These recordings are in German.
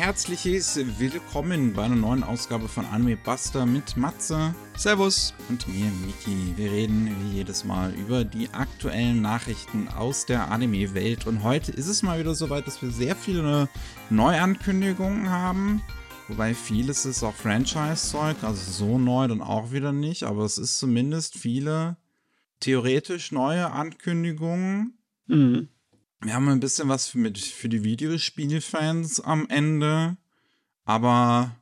herzliches Willkommen bei einer neuen Ausgabe von Anime Buster mit Matze. Servus. Und mir, Miki. Wir reden wie jedes Mal über die aktuellen Nachrichten aus der Anime-Welt. Und heute ist es mal wieder soweit, dass wir sehr viele Neuankündigungen haben. Wobei vieles ist auch Franchise-Zeug, also so neu dann auch wieder nicht. Aber es ist zumindest viele theoretisch neue Ankündigungen. Mhm. Wir haben ein bisschen was für, mit, für die Videospielfans am Ende, aber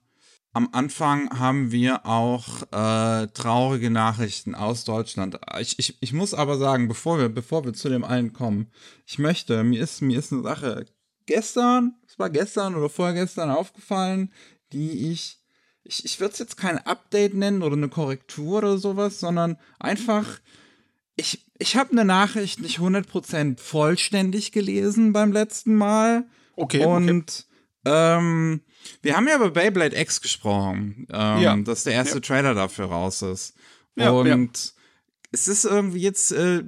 am Anfang haben wir auch äh, traurige Nachrichten aus Deutschland. Ich, ich, ich muss aber sagen, bevor wir, bevor wir zu dem allen kommen, ich möchte, mir ist, mir ist eine Sache gestern, es war gestern oder vorgestern aufgefallen, die ich, ich, ich würde es jetzt kein Update nennen oder eine Korrektur oder sowas, sondern einfach, ich, ich habe eine Nachricht nicht 100% vollständig gelesen beim letzten Mal. Okay. Und okay. Ähm, wir haben ja über Beyblade X gesprochen, ähm, ja. dass der erste ja. Trailer dafür raus ist. Ja, und es ist irgendwie jetzt äh,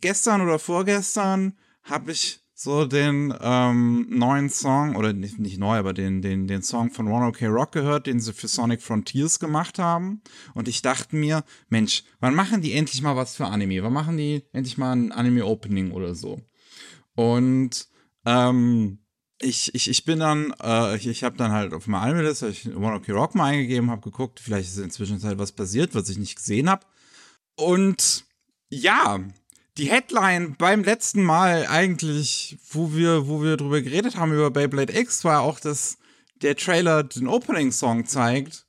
gestern oder vorgestern habe ich so den ähm, neuen Song, oder nicht, nicht neu, aber den, den, den Song von Ron OK Rock gehört, den sie für Sonic Frontiers gemacht haben. Und ich dachte mir, Mensch, wann machen die endlich mal was für Anime? Wann machen die endlich mal ein Anime-Opening oder so? Und ähm, ich, ich, ich bin dann, äh, ich, ich habe dann halt auf meiner Anime-Liste ich One OK Rock mal eingegeben, habe geguckt, vielleicht ist inzwischen was passiert, was ich nicht gesehen habe. Und ja, die Headline beim letzten Mal eigentlich, wo wir, wo wir drüber geredet haben über Beyblade X, war auch, dass der Trailer den Opening-Song zeigt,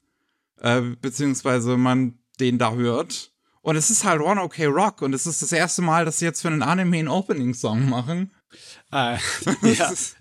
äh, beziehungsweise man den da hört. Und es ist halt One OK Rock und es ist das erste Mal, dass sie jetzt für einen Anime einen Opening-Song machen. Äh, ja. es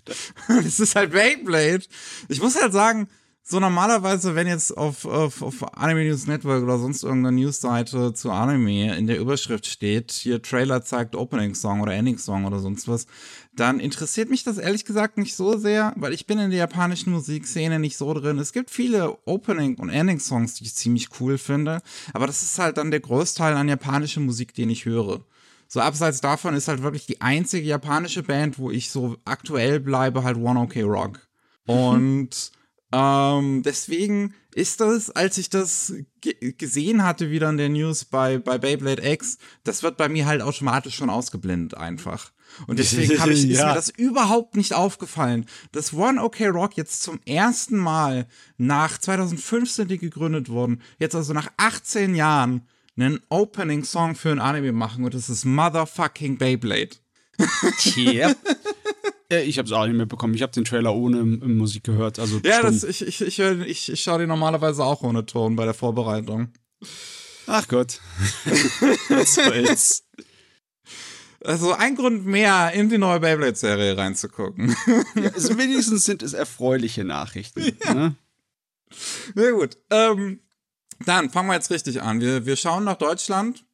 ist halt Beyblade. Ich muss halt sagen, so normalerweise, wenn jetzt auf, auf, auf Anime News Network oder sonst irgendeiner Newsseite zu Anime in der Überschrift steht, hier Trailer zeigt Opening Song oder Ending Song oder sonst was, dann interessiert mich das ehrlich gesagt nicht so sehr, weil ich bin in der japanischen Musikszene nicht so drin. Es gibt viele Opening und Ending Songs, die ich ziemlich cool finde, aber das ist halt dann der Großteil an japanischer Musik, den ich höre. So abseits davon ist halt wirklich die einzige japanische Band, wo ich so aktuell bleibe, halt One OK Rock. Und ähm, deswegen ist das, als ich das gesehen hatte, wieder in der News bei, bei Beyblade X, das wird bei mir halt automatisch schon ausgeblendet einfach. Und deswegen ich, ist ja. mir das überhaupt nicht aufgefallen, dass One OK Rock jetzt zum ersten Mal nach 2015, die gegründet wurden, jetzt also nach 18 Jahren einen Opening-Song für ein Anime machen und das ist Motherfucking Beyblade. Yep. Ich habe es auch nicht mitbekommen. Ich habe den Trailer ohne Musik gehört. Also ja, das, ich, ich, ich, ich, ich schaue den normalerweise auch ohne Ton bei der Vorbereitung. Ach Gott. Was soll's. Also ein Grund mehr, in die neue Beyblade-Serie reinzugucken. Ja, also wenigstens sind es erfreuliche Nachrichten. Ja. Ne? Sehr gut. Ähm, dann fangen wir jetzt richtig an. Wir, wir schauen nach Deutschland.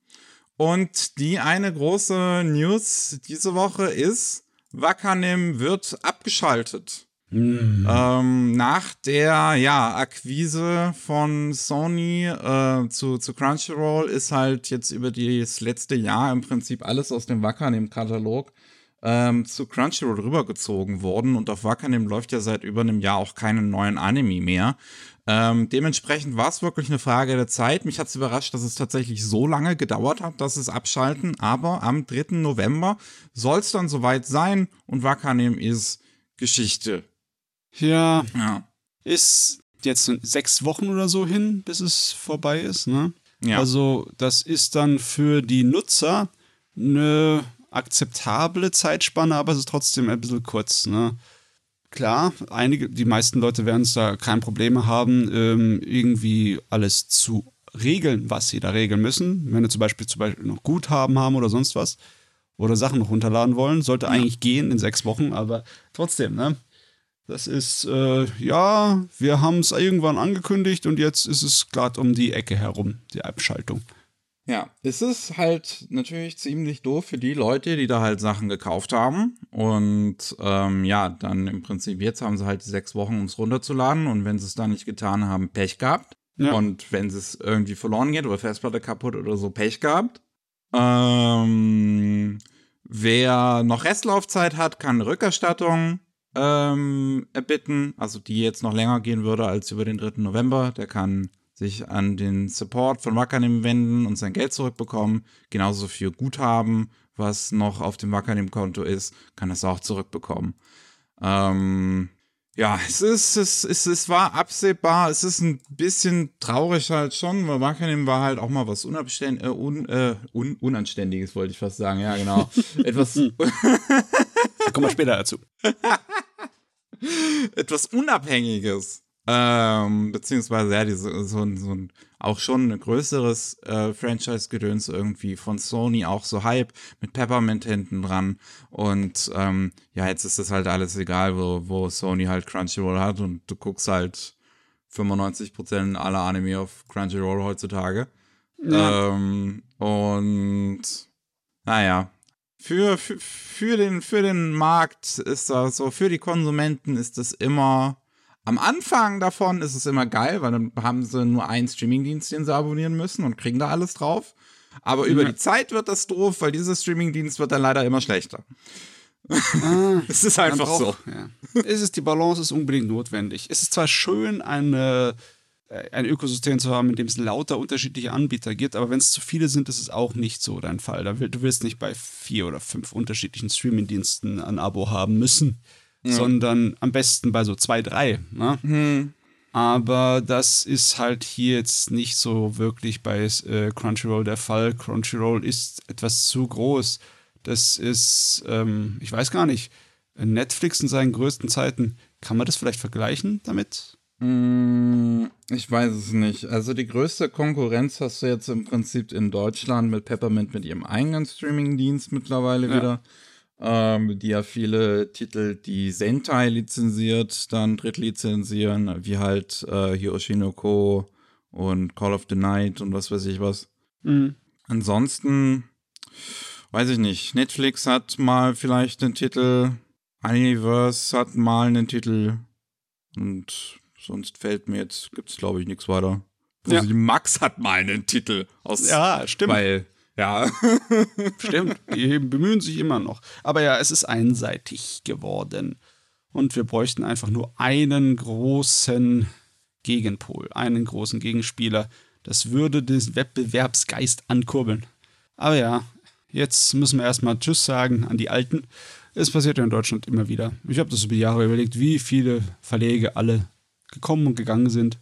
Und die eine große News diese Woche ist, Wakanim wird abgeschaltet. Mhm. Ähm, nach der ja, Akquise von Sony äh, zu, zu Crunchyroll ist halt jetzt über das letzte Jahr im Prinzip alles aus dem Wakanim-Katalog ähm, zu Crunchyroll rübergezogen worden und auf Wakanim läuft ja seit über einem Jahr auch keinen neuen Anime mehr. Ähm, dementsprechend war es wirklich eine Frage der Zeit. Mich hat es überrascht, dass es tatsächlich so lange gedauert hat, dass es abschalten. Aber am 3. November soll es dann soweit sein und Wakanim ist Geschichte. Ja, ja. Ist jetzt sechs Wochen oder so hin, bis es vorbei ist, ne? Ja. Also, das ist dann für die Nutzer eine akzeptable Zeitspanne, aber es ist trotzdem ein bisschen kurz, ne? Klar, einige, die meisten Leute werden es da kein Problem haben, ähm, irgendwie alles zu regeln, was sie da regeln müssen. Wenn sie zum Beispiel, zum Beispiel noch Guthaben haben oder sonst was oder Sachen noch runterladen wollen, sollte eigentlich gehen in sechs Wochen, aber trotzdem, ne? Das ist, äh, ja, wir haben es irgendwann angekündigt und jetzt ist es gerade um die Ecke herum, die Abschaltung. Ja, es ist halt natürlich ziemlich doof für die Leute, die da halt Sachen gekauft haben. Und ähm, ja, dann im Prinzip jetzt haben sie halt sechs Wochen, um es runterzuladen. Und wenn sie es dann nicht getan haben, Pech gehabt. Ja. Und wenn es irgendwie verloren geht oder Festplatte kaputt oder so, Pech gehabt. Ähm, wer noch Restlaufzeit hat, kann Rückerstattung ähm, erbitten, also die jetzt noch länger gehen würde als über den 3. November. Der kann sich an den Support von Wakanim wenden und sein Geld zurückbekommen. Genauso für Guthaben, was noch auf dem Wakanim-Konto ist, kann es auch zurückbekommen. Ähm, ja, es ist, es, es, es war absehbar. Es ist ein bisschen traurig halt schon, weil Wakanim war halt auch mal was Unabständ, äh, un, äh, un, Unanständiges, wollte ich fast sagen. Ja, genau. Etwas. da kommen wir später dazu. Etwas Unabhängiges. Ähm, beziehungsweise, ja, diese, so, ein, so ein auch schon ein größeres äh, Franchise-Gedöns irgendwie von Sony, auch so Hype mit Peppermint hinten dran. Und ähm, ja, jetzt ist das halt alles egal, wo, wo Sony halt Crunchyroll hat und du guckst halt 95% aller Anime auf Crunchyroll heutzutage. Ja. Ähm, und naja, für, für, für, den, für den Markt ist das so, für die Konsumenten ist das immer am Anfang davon ist es immer geil, weil dann haben sie nur einen Streamingdienst, den sie abonnieren müssen und kriegen da alles drauf. Aber über die Zeit wird das doof, weil dieser Streamingdienst wird dann leider immer schlechter. Ah, es ist einfach braucht, so. Ja. Es ist, die Balance ist unbedingt notwendig. Es ist zwar schön, eine, äh, ein Ökosystem zu haben, in dem es lauter unterschiedliche Anbieter gibt, aber wenn es zu viele sind, ist es auch nicht so dein Fall. Du willst nicht bei vier oder fünf unterschiedlichen Streamingdiensten ein Abo haben müssen ja. sondern am besten bei so zwei, drei. Ne? Mhm. Aber das ist halt hier jetzt nicht so wirklich bei äh, Crunchyroll der Fall. Crunchyroll ist etwas zu groß. Das ist, ähm, ich weiß gar nicht, Netflix in seinen größten Zeiten, kann man das vielleicht vergleichen damit? Mm, ich weiß es nicht. Also die größte Konkurrenz hast du jetzt im Prinzip in Deutschland mit Peppermint mit ihrem eigenen Streaming-Dienst mittlerweile ja. wieder ähm, die ja viele Titel, die Sentai lizenziert, dann drittlizenzieren, wie halt äh, hier Oshinoko und Call of the Night und was weiß ich was. Mhm. Ansonsten, weiß ich nicht, Netflix hat mal vielleicht einen Titel, Universe hat mal einen Titel und sonst fällt mir jetzt, gibt es glaube ich nichts weiter. Ja. Max hat mal einen Titel aus. Ja, stimmt. Weil ja. Stimmt, die bemühen sich immer noch. Aber ja, es ist einseitig geworden. Und wir bräuchten einfach nur einen großen Gegenpol, einen großen Gegenspieler. Das würde den Wettbewerbsgeist ankurbeln. Aber ja, jetzt müssen wir erstmal Tschüss sagen an die Alten. Es passiert ja in Deutschland immer wieder. Ich habe das über Jahre überlegt, wie viele Verlege alle gekommen und gegangen sind.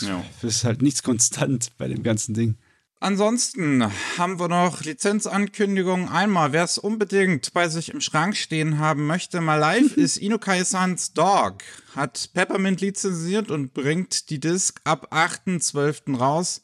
Ja. Es ist halt nichts konstant bei dem ganzen Ding. Ansonsten haben wir noch Lizenzankündigungen. Einmal, wer es unbedingt bei sich im Schrank stehen haben möchte, mal live, ist Inukai-sans Dog. Hat Peppermint lizenziert und bringt die Disc ab 8.12. raus.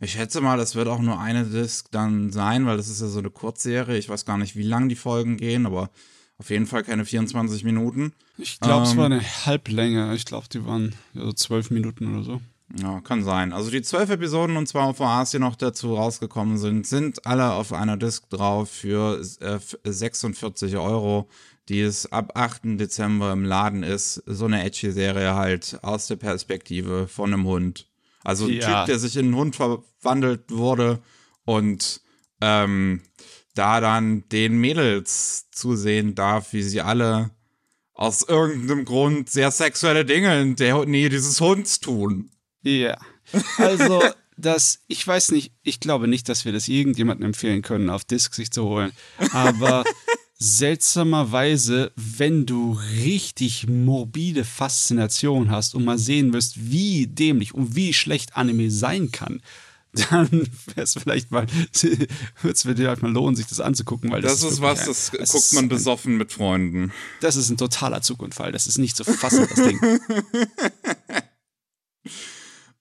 Ich schätze mal, das wird auch nur eine Disc dann sein, weil das ist ja so eine Kurzserie. Ich weiß gar nicht, wie lang die Folgen gehen, aber auf jeden Fall keine 24 Minuten. Ich glaube, ähm, es war eine Halblänge. Ich glaube, die waren so 12 Minuten oder so. Ja, kann sein. Also die zwölf Episoden und zwar VAs, die noch dazu rausgekommen sind, sind alle auf einer Disc drauf für äh, 46 Euro, die es ab 8. Dezember im Laden ist. So eine edgy Serie halt aus der Perspektive von einem Hund. Also ein ja. Typ, der sich in einen Hund verwandelt wurde und ähm, da dann den Mädels zusehen darf, wie sie alle aus irgendeinem Grund sehr sexuelle Dinge in der Nähe dieses Hunds tun. Ja. Also, das, ich weiß nicht, ich glaube nicht, dass wir das irgendjemandem empfehlen können, auf Disc sich zu holen. Aber seltsamerweise, wenn du richtig morbide Faszination hast und mal sehen wirst, wie dämlich und wie schlecht Anime sein kann, dann wäre es vielleicht mal, wird es dir vielleicht mal lohnen, sich das anzugucken, weil das, das ist, was, das ein, guckt man besoffen ein, mit Freunden. Das ist ein totaler Zugunfall, das ist nicht zu fassen, das Ding.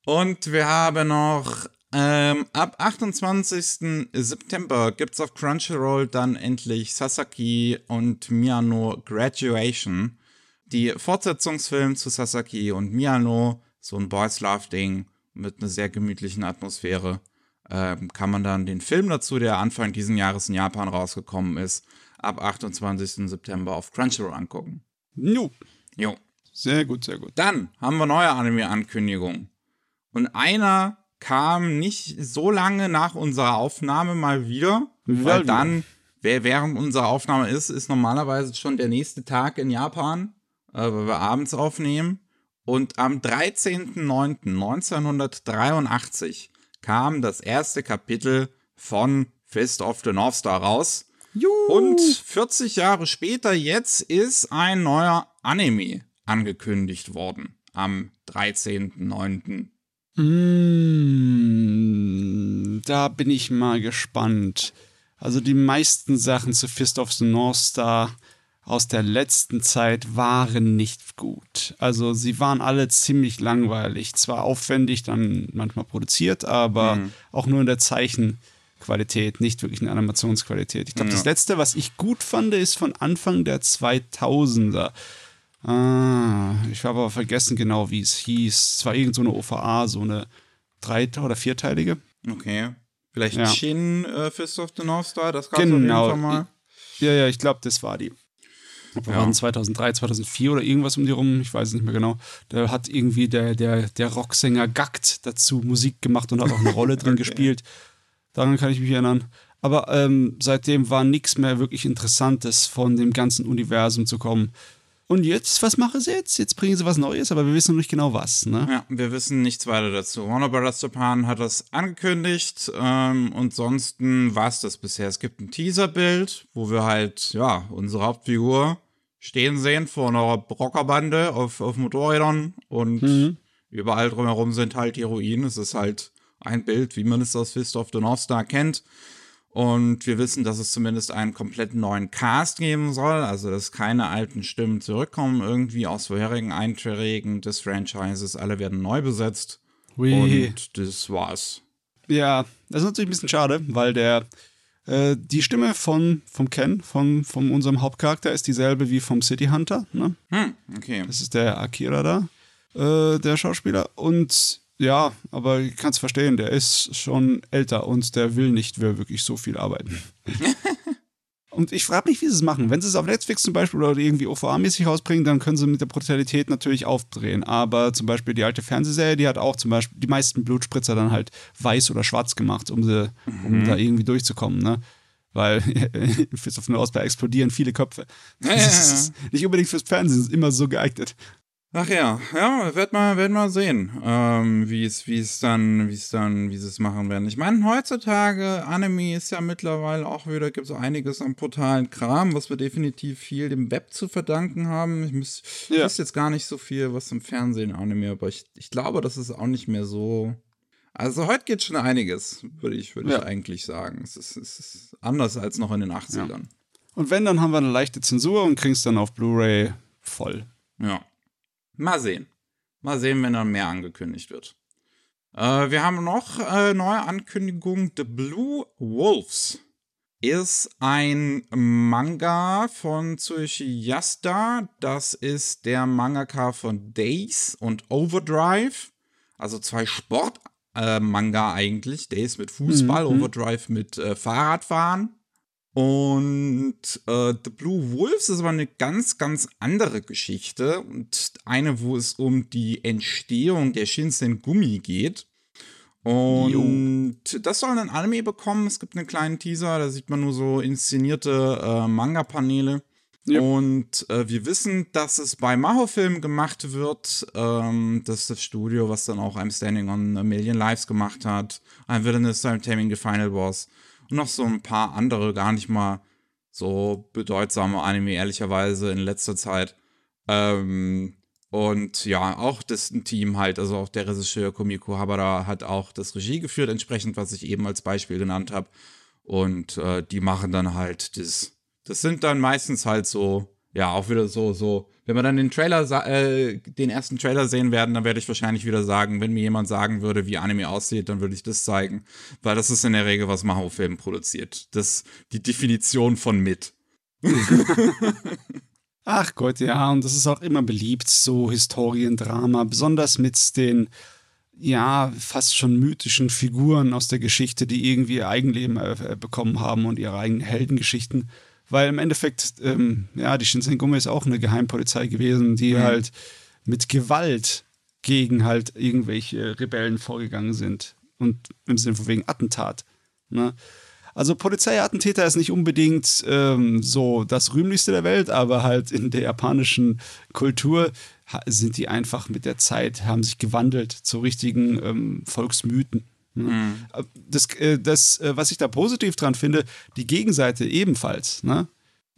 Und wir haben noch ähm, ab 28. September gibt es auf Crunchyroll dann endlich Sasaki und Miyano Graduation. Die Fortsetzungsfilm zu Sasaki und Miyano, so ein Boys Love Ding mit einer sehr gemütlichen Atmosphäre, ähm, kann man dann den Film dazu, der Anfang diesen Jahres in Japan rausgekommen ist, ab 28. September auf Crunchyroll angucken. Jo. Jo. Sehr gut, sehr gut. Dann haben wir neue Anime-Ankündigungen. Und einer kam nicht so lange nach unserer Aufnahme mal wieder, weil dann, wer während unserer Aufnahme ist, ist normalerweise schon der nächste Tag in Japan. äh, weil wir abends aufnehmen. Und am 13.09.1983 kam das erste Kapitel von Fist of the North Star raus. Juhu. Und 40 Jahre später jetzt ist ein neuer Anime angekündigt worden. Am 13.09. Mm, da bin ich mal gespannt. Also die meisten Sachen zu Fist of the North Star aus der letzten Zeit waren nicht gut. Also sie waren alle ziemlich langweilig. Zwar aufwendig dann manchmal produziert, aber mhm. auch nur in der Zeichenqualität, nicht wirklich in der Animationsqualität. Ich glaube, ja. das letzte, was ich gut fand, ist von Anfang der 2000er. Ah, ich habe aber vergessen genau, wie es hieß. Es war irgend so eine OVA, so eine drei- oder vierteilige. Okay. Vielleicht ja. Shin äh, Fist of the North Star, das gab es genau. auf jeden Fall mal. Ja, ja, ich glaube, das war die. Ja. Waren 2003, 2004 oder irgendwas um die rum, ich weiß es nicht mehr genau. Da hat irgendwie der, der, der Rocksänger Gackt dazu Musik gemacht und hat auch eine Rolle drin okay. gespielt. Daran kann ich mich erinnern. Aber ähm, seitdem war nichts mehr wirklich Interessantes von dem ganzen Universum zu kommen. Und jetzt, was machen sie jetzt? Jetzt bringen sie was Neues, aber wir wissen noch nicht genau was. Ne? Ja, wir wissen nichts weiter dazu. Warner Bros. Japan hat das angekündigt ähm, und ansonsten war es das bisher. Es gibt ein Teaserbild, wo wir halt, ja, unsere Hauptfigur stehen sehen vor einer Rockerbande auf, auf Motorrädern und mhm. überall drumherum sind halt die Ruinen. Es ist halt ein Bild, wie man es aus Fist of the North Star kennt. Und wir wissen, dass es zumindest einen komplett neuen Cast geben soll, also dass keine alten Stimmen zurückkommen, irgendwie aus vorherigen Einträgen des Franchises. Alle werden neu besetzt. Ui. Und das war's. Ja, das ist natürlich ein bisschen schade, weil der äh, die Stimme von vom Ken, von, von unserem Hauptcharakter, ist dieselbe wie vom City Hunter. Ne? Hm, okay. Das ist der Akira da, äh, der Schauspieler. Und ja, aber ich kann es verstehen, der ist schon älter und der will nicht mehr wirklich so viel arbeiten. und ich frage mich, wie sie es machen. Wenn sie es auf Netflix zum Beispiel oder irgendwie OVA-mäßig rausbringen, dann können sie mit der Brutalität natürlich aufdrehen. Aber zum Beispiel die alte Fernsehserie, die hat auch zum Beispiel die meisten Blutspritzer dann halt weiß oder schwarz gemacht, um, sie, um mhm. da irgendwie durchzukommen. Ne? weil Fist of North explodieren viele Köpfe. Ja, ja, ja. ist nicht unbedingt fürs Fernsehen immer so geeignet. Ach ja, ja, wird mal, wird mal sehen, ähm, wie es, wie es dann, wie es dann, wie sie es machen werden. Ich meine, heutzutage, Anime ist ja mittlerweile auch wieder, gibt so einiges an brutalen Kram, was wir definitiv viel dem Web zu verdanken haben. Ich, muss, ja. jetzt gar nicht so viel, was im Fernsehen Anime, aber ich, ich glaube, das ist auch nicht mehr so. Also heute geht schon einiges, würde ich, würde ja. ich eigentlich sagen. Es ist, es ist anders als noch in den 80ern. Ja. Und wenn, dann haben wir eine leichte Zensur und kriegen es dann auf Blu-ray voll. Ja. Mal sehen. Mal sehen, wenn dann mehr angekündigt wird. Äh, wir haben noch äh, neue Ankündigung. The Blue Wolves ist ein Manga von Tsuyoshi Yasuda. Das ist der Mangaka von Days und Overdrive. Also zwei Sport-Manga äh, eigentlich. Days mit Fußball, mhm. Overdrive mit äh, Fahrradfahren. Und äh, The Blue Wolves ist aber eine ganz, ganz andere Geschichte und eine, wo es um die Entstehung der Shinsen Gummi geht. Und jo. das soll ein Anime bekommen. Es gibt einen kleinen Teaser, da sieht man nur so inszenierte äh, Manga-Paneele. Yep. Und äh, wir wissen, dass es bei Maho-Film gemacht wird. Ähm, das ist das Studio, was dann auch I'm Standing on a Million Lives gemacht hat. Ein Villainous Time Taming the Final Boss noch so ein paar andere gar nicht mal so bedeutsame Anime, ehrlicherweise, in letzter Zeit. Ähm, und ja, auch das Team halt, also auch der Regisseur Komiko Habara hat auch das Regie geführt, entsprechend, was ich eben als Beispiel genannt habe. Und äh, die machen dann halt das. Das sind dann meistens halt so ja, auch wieder so, so. Wenn wir dann den Trailer, äh, den ersten Trailer sehen werden, dann werde ich wahrscheinlich wieder sagen, wenn mir jemand sagen würde, wie Anime aussieht, dann würde ich das zeigen. Weil das ist in der Regel, was Maho-Film produziert. Das die Definition von mit. Ach Gott, ja, und das ist auch immer beliebt, so Historiendrama, besonders mit den, ja, fast schon mythischen Figuren aus der Geschichte, die irgendwie ihr Eigenleben äh, bekommen haben und ihre eigenen Heldengeschichten weil im Endeffekt, ähm, ja, die Shinsengumi ist auch eine Geheimpolizei gewesen, die mhm. halt mit Gewalt gegen halt irgendwelche Rebellen vorgegangen sind. Und im Sinne von wegen Attentat. Ne? Also Polizeiattentäter ist nicht unbedingt ähm, so das rühmlichste der Welt, aber halt in der japanischen Kultur sind die einfach mit der Zeit, haben sich gewandelt zu richtigen ähm, Volksmythen. Ne? Mhm. Das, äh, das, äh, was ich da positiv dran finde, die Gegenseite ebenfalls. Ne?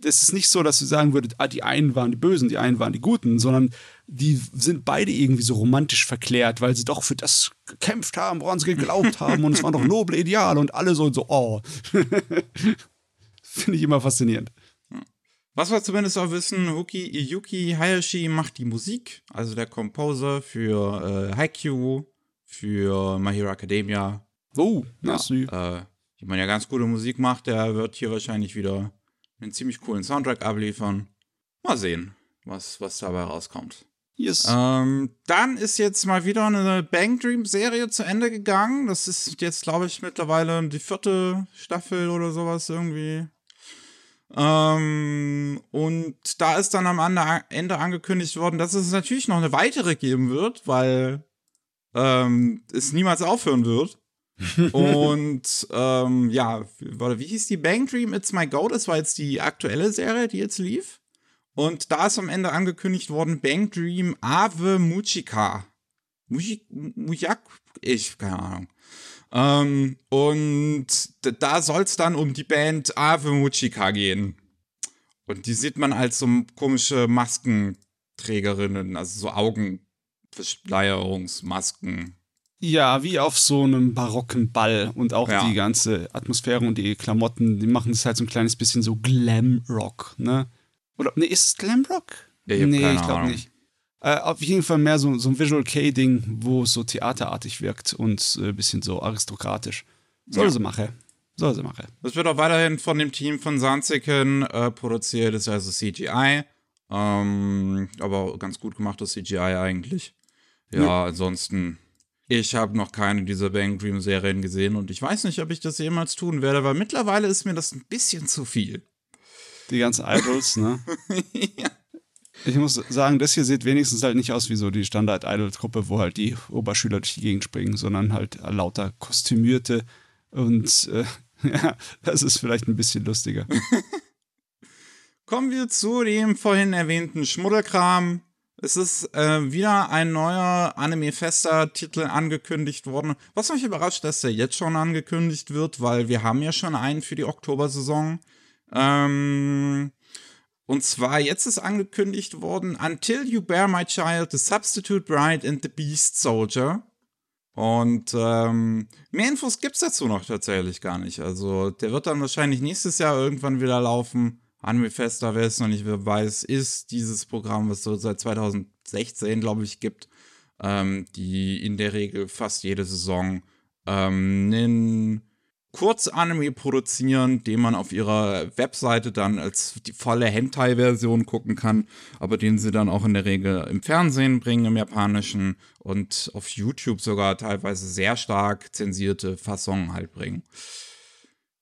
Es ist nicht so, dass du sagen würdest, ah, die einen waren die Bösen, die einen waren die Guten, sondern die sind beide irgendwie so romantisch verklärt, weil sie doch für das gekämpft haben, woran sie geglaubt haben und es waren doch noble Ideale und alle so, so oh. Finde ich immer faszinierend. Was wir zumindest auch wissen, Uki, Yuki Hayashi macht die Musik, also der Composer für äh, Haikyuu, für My Hero Academia. Oh. Ja, äh, die man ja ganz gute Musik macht, der wird hier wahrscheinlich wieder einen ziemlich coolen Soundtrack abliefern. Mal sehen, was, was dabei rauskommt. Yes. Ähm, dann ist jetzt mal wieder eine Bang Dream Serie zu Ende gegangen. Das ist jetzt, glaube ich, mittlerweile die vierte Staffel oder sowas irgendwie. Ähm, und da ist dann am Ende angekündigt worden, dass es natürlich noch eine weitere geben wird, weil ähm, es niemals aufhören wird. und ähm, ja, wie hieß die Bang Dream It's My Go? Das war jetzt die aktuelle Serie, die jetzt lief. Und da ist am Ende angekündigt worden, Bang Dream Ave Muchika. Mujak? Ich, keine Ahnung. Ähm, und da soll es dann um die Band Ave Muchika gehen. Und die sieht man als so komische Maskenträgerinnen, also so Augenverschleierungsmasken. Ja, wie auf so einem barocken Ball und auch ja. die ganze Atmosphäre und die Klamotten, die machen das halt so ein kleines bisschen so Glam-Rock, ne? Oder, ne, ist es Glamrock? Ja, ich nee, ich glaube nicht. Äh, auf jeden Fall mehr so, so ein Visual K-Ding, wo es so theaterartig wirkt und ein äh, bisschen so aristokratisch. Soll ja. sie machen. Soll sie machen. Das wird auch weiterhin von dem Team von Sanziken äh, produziert, das ist also CGI. Ähm, aber ganz gut gemachtes CGI eigentlich. Ja, ja. ansonsten, ich habe noch keine dieser Bang Dream Serien gesehen und ich weiß nicht, ob ich das jemals tun werde, weil mittlerweile ist mir das ein bisschen zu viel. Die ganzen Idols, ne? ja. Ich muss sagen, das hier sieht wenigstens halt nicht aus wie so die Standard-Idol-Truppe, wo halt die Oberschüler durch die Gegend springen, sondern halt lauter kostümierte und äh, ja, das ist vielleicht ein bisschen lustiger. Kommen wir zu dem vorhin erwähnten Schmuddelkram. Es ist äh, wieder ein neuer Anime-Fester-Titel angekündigt worden. Was mich überrascht, dass der jetzt schon angekündigt wird, weil wir haben ja schon einen für die Oktobersaison. Ähm, und zwar, jetzt ist angekündigt worden, Until You Bear My Child, The Substitute Bride and the Beast Soldier. Und ähm, mehr Infos gibt es dazu noch tatsächlich gar nicht. Also der wird dann wahrscheinlich nächstes Jahr irgendwann wieder laufen. Anime Fester, wer es noch nicht weiß, ist dieses Programm, was so seit 2016, glaube ich, gibt, ähm, die in der Regel fast jede Saison ähm, einen Kurzanime produzieren, den man auf ihrer Webseite dann als die volle Hentai-Version gucken kann, aber den sie dann auch in der Regel im Fernsehen bringen, im Japanischen und auf YouTube sogar teilweise sehr stark zensierte Fassungen halt bringen.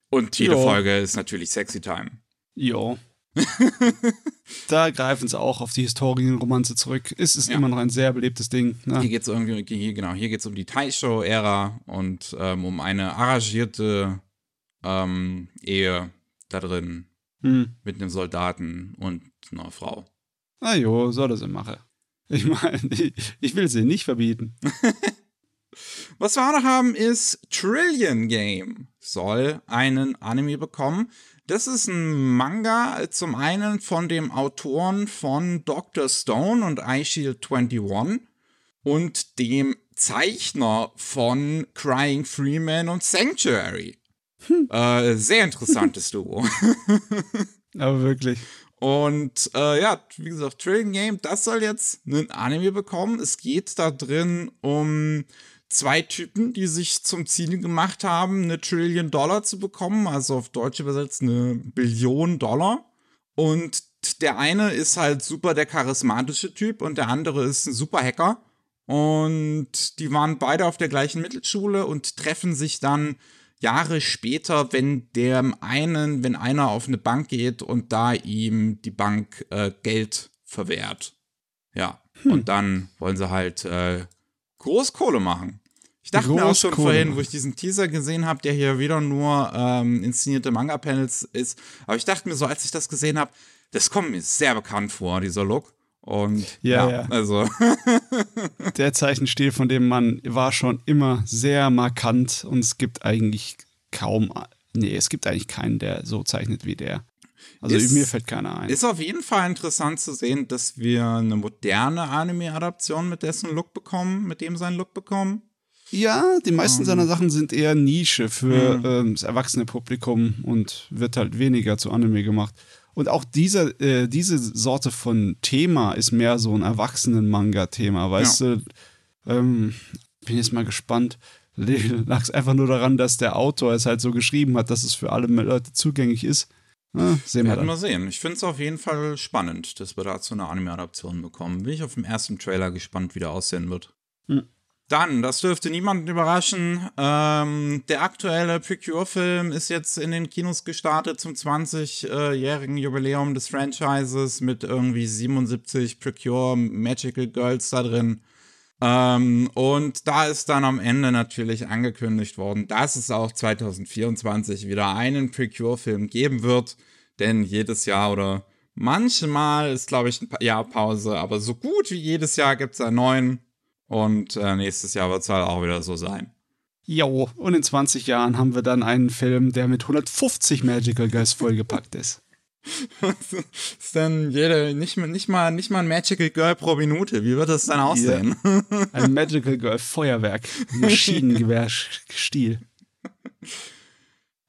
Und jede jo. Folge ist natürlich Sexy Time. Jo. da greifen sie auch auf die Historienromanze zurück. Es ist ja. immer noch ein sehr belebtes Ding. Ne? Hier geht es irgendwie, hier, genau, hier geht um die Taisho-Ära und ähm, um eine arrangierte ähm, Ehe da drin hm. mit einem Soldaten und einer Frau. Na jo, soll das machen. Ich meine, ich, ich will sie nicht verbieten. Was wir auch noch haben, ist Trillion Game soll einen Anime bekommen. Das ist ein Manga zum einen von dem Autoren von Dr. Stone und iShield 21 und dem Zeichner von Crying Freeman und Sanctuary. Hm. Äh, sehr interessantes Duo. Aber wirklich. Und äh, ja, wie gesagt, Trillion Game, das soll jetzt einen Anime bekommen. Es geht da drin um zwei Typen, die sich zum Ziel gemacht haben, eine Trillion Dollar zu bekommen, also auf Deutsch übersetzt eine Billion Dollar. Und der eine ist halt super der charismatische Typ und der andere ist ein super Hacker. Und die waren beide auf der gleichen Mittelschule und treffen sich dann Jahre später, wenn dem einen, wenn einer auf eine Bank geht und da ihm die Bank äh, Geld verwehrt. Ja. Hm. Und dann wollen sie halt äh, Großkohle machen. Ich dachte mir auch schon vorhin, wo ich diesen Teaser gesehen habe, der hier wieder nur ähm, inszenierte Manga-Panels ist. Aber ich dachte mir so, als ich das gesehen habe, das kommt mir sehr bekannt vor, dieser Look. Und ja, ja, ja. also. Der Zeichenstil von dem Mann war schon immer sehr markant und es gibt eigentlich kaum, nee, es gibt eigentlich keinen, der so zeichnet wie der. Also ist, mir fällt keiner ein. Ist auf jeden Fall interessant zu sehen, dass wir eine moderne Anime-Adaption mit dessen Look bekommen, mit dem seinen Look bekommen. Ja, die meisten um. seiner Sachen sind eher Nische für mhm. ähm, das erwachsene Publikum und wird halt weniger zu Anime gemacht. Und auch diese, äh, diese Sorte von Thema ist mehr so ein Erwachsenen-Manga-Thema, weißt ja. du? Ähm, bin jetzt mal gespannt. Lag es einfach nur daran, dass der Autor es halt so geschrieben hat, dass es für alle Leute zugänglich ist. Ja, sehen wir Werden wir sehen. Ich finde es auf jeden Fall spannend, dass wir dazu eine Anime-Adaption bekommen. Bin ich auf dem ersten Trailer gespannt, wie der aussehen wird. Hm. Dann, das dürfte niemanden überraschen, ähm, der aktuelle Precure-Film ist jetzt in den Kinos gestartet zum 20-jährigen Jubiläum des Franchises mit irgendwie 77 Precure Magical Girls da drin. Ähm, und da ist dann am Ende natürlich angekündigt worden, dass es auch 2024 wieder einen Precure-Film geben wird. Denn jedes Jahr oder manchmal ist, glaube ich, ein Jahr Pause, aber so gut wie jedes Jahr gibt es einen neuen. Und äh, nächstes Jahr wird es halt auch wieder so sein. Jo, und in 20 Jahren haben wir dann einen Film, der mit 150 Magical Girls vollgepackt ist. Ist dann jede, nicht, nicht, mal, nicht mal ein Magical Girl pro Minute. Wie wird das dann aussehen? Yeah. Ein Magical Girl Feuerwerk. Maschinengewehr-Stil.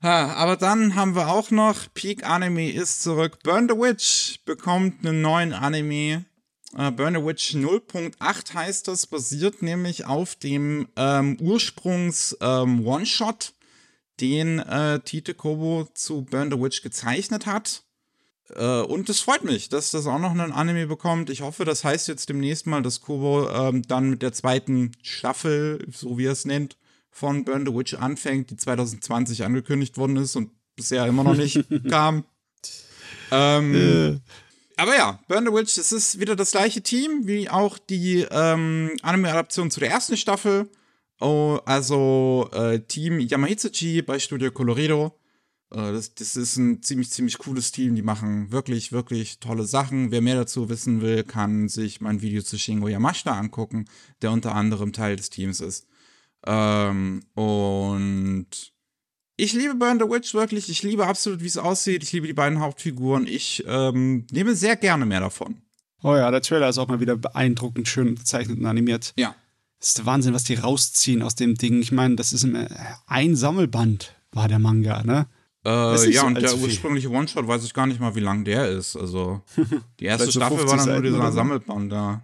Ha, aber dann haben wir auch noch Peak Anime ist zurück. Burn the Witch bekommt einen neuen Anime äh, Burner Witch 0.8 heißt das, basiert nämlich auf dem ähm, Ursprungs-One-Shot, ähm, den äh, Tite Kobo zu Burn the Witch gezeichnet hat. Äh, und es freut mich, dass das auch noch einen Anime bekommt. Ich hoffe, das heißt jetzt demnächst mal, dass Kobo ähm, dann mit der zweiten Staffel, so wie er es nennt, von Burn the Witch anfängt, die 2020 angekündigt worden ist und bisher immer noch nicht kam. Ähm, äh aber ja, Burn the Witch, es ist wieder das gleiche Team wie auch die ähm, Anime-Adaption zu der ersten Staffel. Oh, also äh, Team Yamahitsuchi bei Studio Colorido. Äh, das, das ist ein ziemlich, ziemlich cooles Team. Die machen wirklich, wirklich tolle Sachen. Wer mehr dazu wissen will, kann sich mein Video zu Shingo Yamashita angucken, der unter anderem Teil des Teams ist. Ähm, und ich liebe Burn the Witch wirklich. Ich liebe absolut, wie es aussieht. Ich liebe die beiden Hauptfiguren. Ich ähm, nehme sehr gerne mehr davon. Oh ja, der Trailer ist auch mal wieder beeindruckend schön gezeichnet und animiert. Ja. Das ist der Wahnsinn, was die rausziehen aus dem Ding. Ich meine, das ist ein Sammelband, war der Manga, ne? Äh, ja, und der ursprüngliche One-Shot weiß ich gar nicht mal, wie lang der ist. Also, die erste Staffel war dann nur dieser Sammelband da.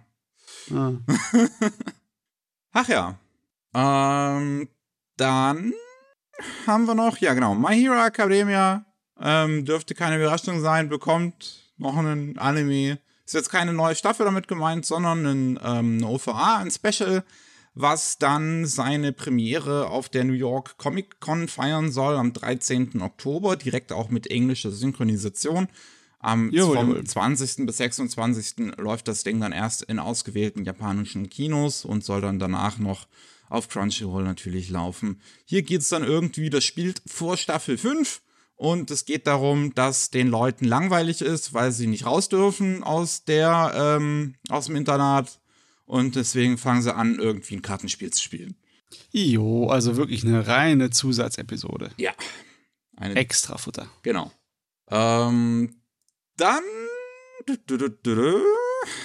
Ah. Ach ja. Ähm, dann haben wir noch? Ja, genau. My Hero Academia ähm, dürfte keine Überraschung sein, bekommt noch einen Anime. Ist jetzt keine neue Staffel damit gemeint, sondern ein, ähm, eine OVA, ein Special, was dann seine Premiere auf der New York Comic Con feiern soll am 13. Oktober, direkt auch mit englischer Synchronisation. Am jo, vom jo. 20. bis 26. läuft das Ding dann erst in ausgewählten japanischen Kinos und soll dann danach noch auf Crunchyroll natürlich laufen. Hier geht es dann irgendwie, das spielt vor Staffel 5 und es geht darum, dass den Leuten langweilig ist, weil sie nicht raus dürfen aus der, ähm, aus dem Internat und deswegen fangen sie an, irgendwie ein Kartenspiel zu spielen. Jo, also wirklich eine reine Zusatzepisode. Ja. Eine, Extra Futter. Genau. Ähm, dann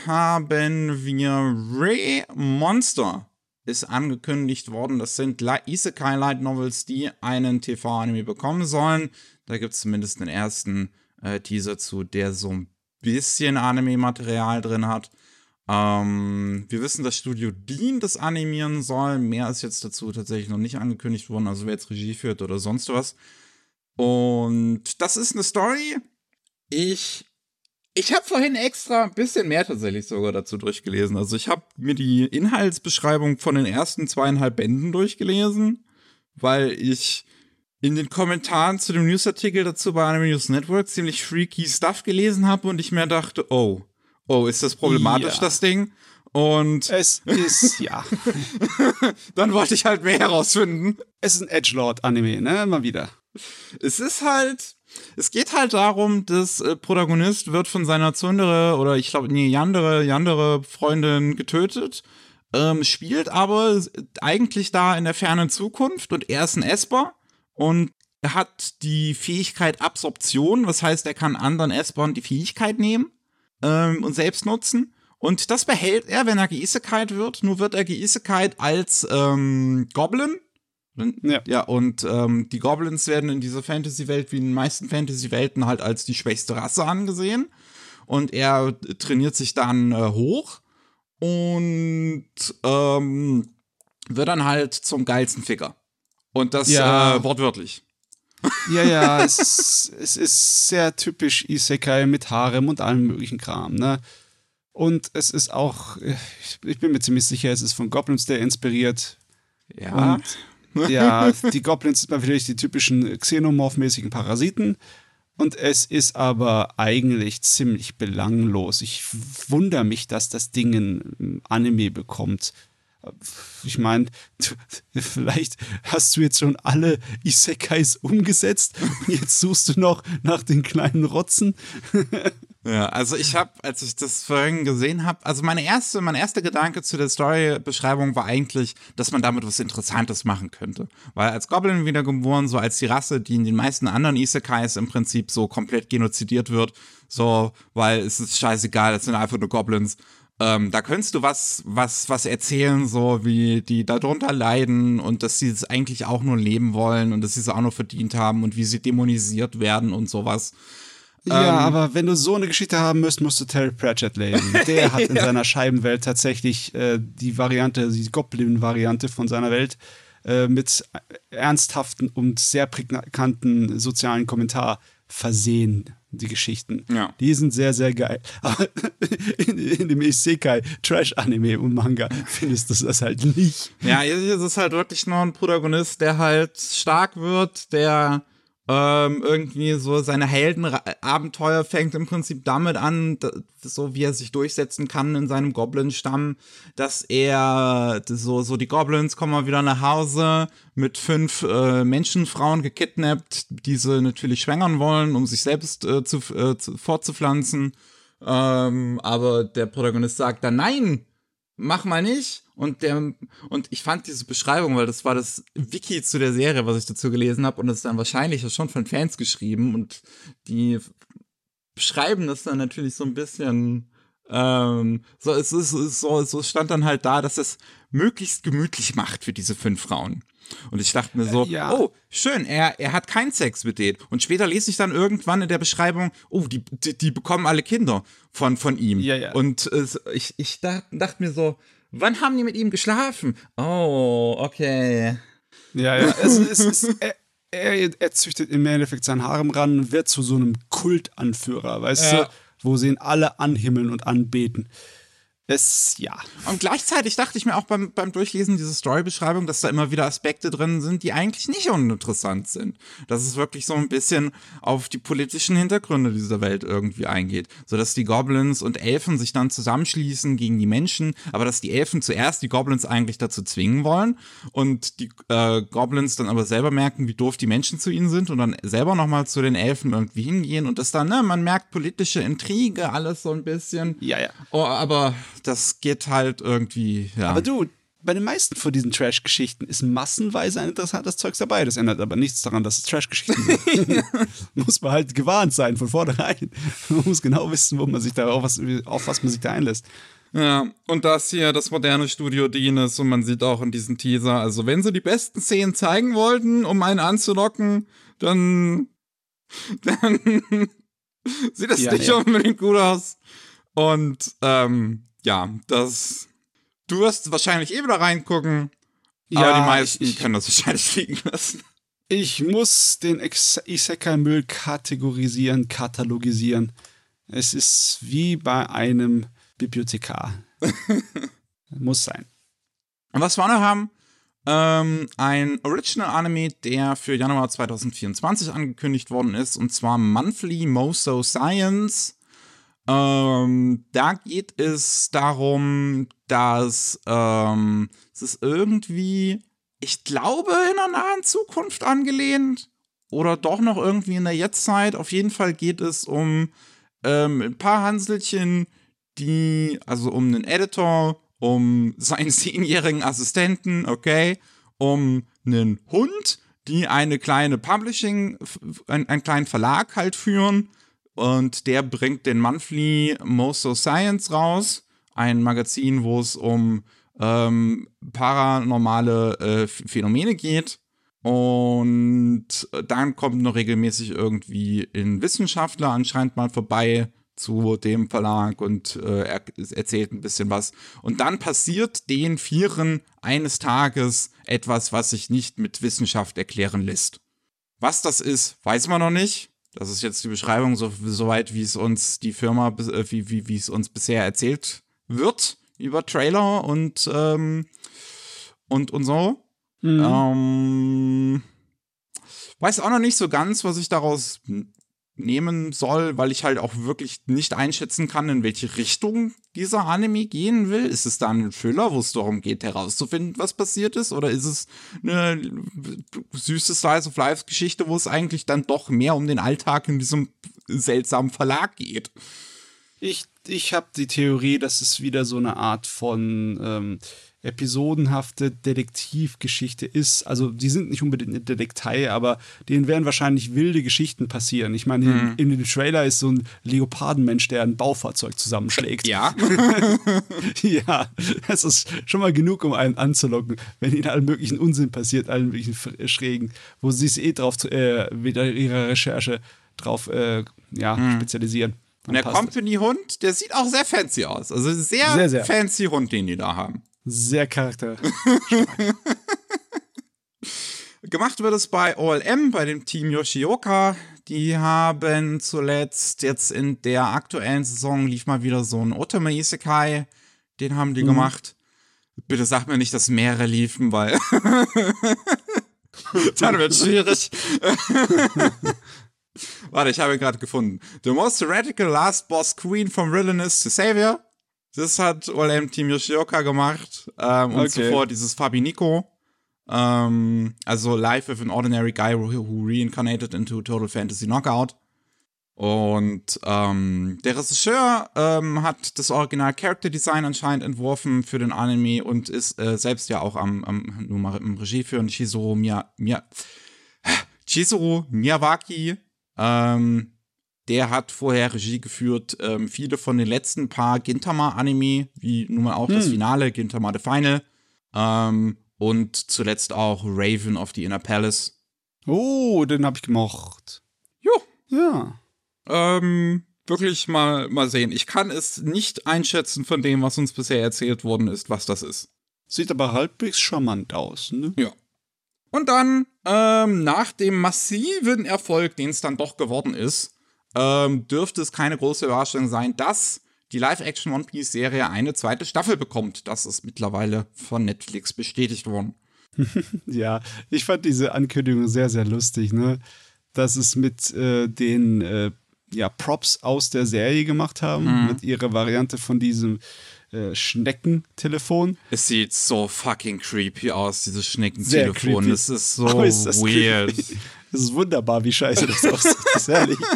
haben wir Ray Monster ist angekündigt worden, das sind Isekai Light Novels, die einen TV-Anime bekommen sollen. Da gibt es zumindest den ersten äh, Teaser zu, der so ein bisschen Anime-Material drin hat. Ähm, wir wissen, dass Studio Dean das animieren soll. Mehr ist jetzt dazu tatsächlich noch nicht angekündigt worden, also wer jetzt Regie führt oder sonst was. Und das ist eine Story. Ich ich habe vorhin extra ein bisschen mehr tatsächlich sogar dazu durchgelesen. Also ich habe mir die Inhaltsbeschreibung von den ersten zweieinhalb Bänden durchgelesen, weil ich in den Kommentaren zu dem Newsartikel dazu bei Anime News Network ziemlich freaky Stuff gelesen habe und ich mir dachte, oh, oh, ist das problematisch, ja. das Ding? Und es ist, ja. dann wollte ich halt mehr herausfinden. Es ist ein Edgelord-Anime, ne? Mal wieder. Es ist halt, es geht halt darum, dass äh, Protagonist wird von seiner Zundere oder ich glaube, nee, Yandere, Yandere Freundin getötet, ähm, spielt aber eigentlich da in der fernen Zukunft und er ist ein Esper und hat die Fähigkeit Absorption, was heißt, er kann anderen Espern die Fähigkeit nehmen ähm, und selbst nutzen. Und das behält er, wenn er geisekite wird. Nur wird er geisekite als ähm, Goblin. Ja. ja, und ähm, die Goblins werden in dieser Fantasy-Welt, wie in den meisten Fantasy-Welten, halt als die schwächste Rasse angesehen. Und er trainiert sich dann äh, hoch und ähm, wird dann halt zum geilsten Ficker. Und das ja. äh, wortwörtlich. Ja, ja, es ist, es ist sehr typisch Isekai mit Harem und allem möglichen Kram, ne? Und es ist auch, ich, bin mir ziemlich sicher, es ist von Goblins der inspiriert. Ja. Und, ja, die Goblins sind natürlich die typischen Xenomorph-mäßigen Parasiten. Und es ist aber eigentlich ziemlich belanglos. Ich wundere mich, dass das Ding ein Anime bekommt ich meine, vielleicht hast du jetzt schon alle Isekais umgesetzt und jetzt suchst du noch nach den kleinen Rotzen. Ja, also ich habe, als ich das vorhin gesehen habe, also meine erste, mein erster Gedanke zu der Storybeschreibung war eigentlich, dass man damit was Interessantes machen könnte. Weil als Goblin wiedergeboren, so als die Rasse, die in den meisten anderen Isekais im Prinzip so komplett genozidiert wird, so, weil es ist scheißegal, es sind einfach nur Goblins. Ähm, da könntest du was, was, was erzählen, so wie die darunter leiden und dass sie es eigentlich auch nur leben wollen und dass sie es auch nur verdient haben und wie sie dämonisiert werden und sowas. Ja, ähm, aber wenn du so eine Geschichte haben müsst, musst du Terry Pratchett lesen. Der hat in ja. seiner Scheibenwelt tatsächlich äh, die Variante, die Goblin-Variante von seiner Welt äh, mit ernsthaften und sehr prägnanten sozialen Kommentar versehen die Geschichten. Ja. Die sind sehr, sehr geil. Aber in, in dem Isekai Trash-Anime und Manga findest du das halt nicht. Ja, hier ist es halt wirklich nur ein Protagonist, der halt stark wird, der ähm, irgendwie so seine Heldenabenteuer fängt im Prinzip damit an, so wie er sich durchsetzen kann in seinem Goblin-Stamm, dass er so, so die Goblins kommen mal wieder nach Hause mit fünf äh, Menschenfrauen gekidnappt, die sie natürlich schwängern wollen, um sich selbst äh, zu, äh, zu, fortzupflanzen. Ähm, aber der Protagonist sagt dann, nein, mach mal nicht. Und der, und ich fand diese Beschreibung, weil das war das Wiki zu der Serie, was ich dazu gelesen habe, und das ist dann wahrscheinlich schon von Fans geschrieben und die beschreiben das dann natürlich so ein bisschen, ähm, so, es ist, so, so stand dann halt da, dass es möglichst gemütlich macht für diese fünf Frauen. Und ich dachte mir so, äh, ja. oh, schön, er, er hat keinen Sex mit denen. Und später lese ich dann irgendwann in der Beschreibung, oh, die, die, die bekommen alle Kinder von, von ihm. Ja, ja. Und äh, ich, ich dachte, dachte mir so, Wann haben die mit ihm geschlafen? Oh, okay. Ja, ja. Es, es, es, er, er, er, züchtet im Endeffekt sein Harem ran und wird zu so einem Kultanführer, weißt ja. du, wo sie ihn alle anhimmeln und anbeten. Es, ja. Und gleichzeitig dachte ich mir auch beim, beim Durchlesen dieser Storybeschreibung, dass da immer wieder Aspekte drin sind, die eigentlich nicht uninteressant sind. Dass es wirklich so ein bisschen auf die politischen Hintergründe dieser Welt irgendwie eingeht. So dass die Goblins und Elfen sich dann zusammenschließen gegen die Menschen, aber dass die Elfen zuerst die Goblins eigentlich dazu zwingen wollen und die äh, Goblins dann aber selber merken, wie doof die Menschen zu ihnen sind und dann selber nochmal zu den Elfen irgendwie hingehen und das dann, ne, man merkt politische Intrige, alles so ein bisschen. Ja, ja. Oh, aber das geht halt irgendwie, ja. Aber du, bei den meisten von diesen Trash-Geschichten ist massenweise ein interessantes Zeugs dabei. Das ändert aber nichts daran, dass es Trash-Geschichten sind. muss man halt gewarnt sein von vornherein. Man muss genau wissen, wo man sich da auf was, auf was man sich da einlässt. Ja, und das hier das moderne Studio Dean ist und man sieht auch in diesem Teaser, also wenn sie die besten Szenen zeigen wollten, um einen anzulocken, dann, dann sieht das ja, nicht ja. unbedingt gut aus. Und ähm, ja, das. Du wirst wahrscheinlich eh wieder reingucken. Ja, aber die meisten ich, können das wahrscheinlich liegen lassen. Ich muss den Isekai-Müll kategorisieren, katalogisieren. Es ist wie bei einem Bibliothekar. muss sein. Und was wir noch haben, ähm, ein Original Anime, der für Januar 2024 angekündigt worden ist, und zwar Monthly Moso Science. Ähm, da geht es darum, dass ähm, es ist irgendwie, ich glaube, in einer nahen Zukunft angelehnt oder doch noch irgendwie in der Jetztzeit. Auf jeden Fall geht es um ähm, ein paar Hanselchen, die, also um einen Editor, um seinen zehnjährigen Assistenten, okay, um einen Hund, die eine kleine Publishing, einen kleinen Verlag halt führen. Und der bringt den Monthly Most of Science raus. Ein Magazin, wo es um ähm, paranormale äh, Phänomene geht. Und dann kommt noch regelmäßig irgendwie ein Wissenschaftler anscheinend mal vorbei zu dem Verlag und äh, er erzählt ein bisschen was. Und dann passiert den Vieren eines Tages etwas, was sich nicht mit Wissenschaft erklären lässt. Was das ist, weiß man noch nicht. Das ist jetzt die Beschreibung, so, soweit wie es uns die Firma, äh, wie, wie, wie es uns bisher erzählt wird über Trailer und, ähm, und, und so. Mhm. Ähm, weiß auch noch nicht so ganz, was ich daraus nehmen soll, weil ich halt auch wirklich nicht einschätzen kann, in welche Richtung dieser Anime gehen will. Ist es da ein Thriller, wo es darum geht, herauszufinden, was passiert ist? Oder ist es eine süße Slice of Life Geschichte, wo es eigentlich dann doch mehr um den Alltag in diesem seltsamen Verlag geht? Ich, ich habe die Theorie, dass es wieder so eine Art von ähm, episodenhafte Detektivgeschichte ist. Also die sind nicht unbedingt eine Detektei, aber denen werden wahrscheinlich wilde Geschichten passieren. Ich meine, mhm. in, in, dem Trailer ist so ein Leopardenmensch, der ein Baufahrzeug zusammenschlägt. Ja. ja, das ist schon mal genug, um einen anzulocken, wenn ihnen allen möglichen Unsinn passiert, allen möglichen Schrägen, wo sie sich eh drauf, äh, wieder ihrer Recherche drauf äh, ja, mhm. spezialisieren. Und der Company-Hund, der sieht auch sehr fancy aus. Also sehr, sehr, sehr, fancy Hund, den die da haben. Sehr charakter. Gemacht wird es bei OLM, bei dem Team Yoshioka. Die haben zuletzt jetzt in der aktuellen Saison lief mal wieder so ein Otome Isekai. Den haben die mhm. gemacht. Bitte sag mir nicht, dass mehrere liefen, weil dann wird schwierig. Warte, ich habe ihn gerade gefunden. The most radical last boss queen from villainous to savior. Das hat OLM Team Yoshioka gemacht. Ähm, und okay. zuvor dieses Fabi Nico. Ähm, also Life with an Ordinary Guy who reincarnated into Total Fantasy Knockout. Und ähm, der Regisseur ähm, hat das Original Character Design anscheinend entworfen für den Anime und ist äh, selbst ja auch am, am nur mal im Regie führen. Chizuru Mia, Mia, Chizuru Miyawaki. Ähm, der hat vorher Regie geführt. Ähm, viele von den letzten paar Gintama-Anime, wie nun mal auch hm. das Finale, Gintama The Final. Ähm, und zuletzt auch Raven of the Inner Palace. Oh, den hab ich gemocht. Jo. Ja. Ähm, wirklich mal, mal sehen. Ich kann es nicht einschätzen von dem, was uns bisher erzählt worden ist, was das ist. Sieht aber halbwegs charmant aus, ne? Ja. Und dann, ähm, nach dem massiven Erfolg, den es dann doch geworden ist, ähm, dürfte es keine große Überraschung sein, dass die Live-Action One Piece-Serie eine zweite Staffel bekommt. Das ist mittlerweile von Netflix bestätigt worden. ja, ich fand diese Ankündigung sehr, sehr lustig, ne? Dass es mit äh, den äh, ja, Props aus der Serie gemacht haben, mhm. mit ihrer Variante von diesem äh, Schneckentelefon. Es sieht so fucking creepy aus, dieses Schneckentelefon. Es ist so ist weird. Es ist wunderbar, wie scheiße das aussieht. Das ist herrlich.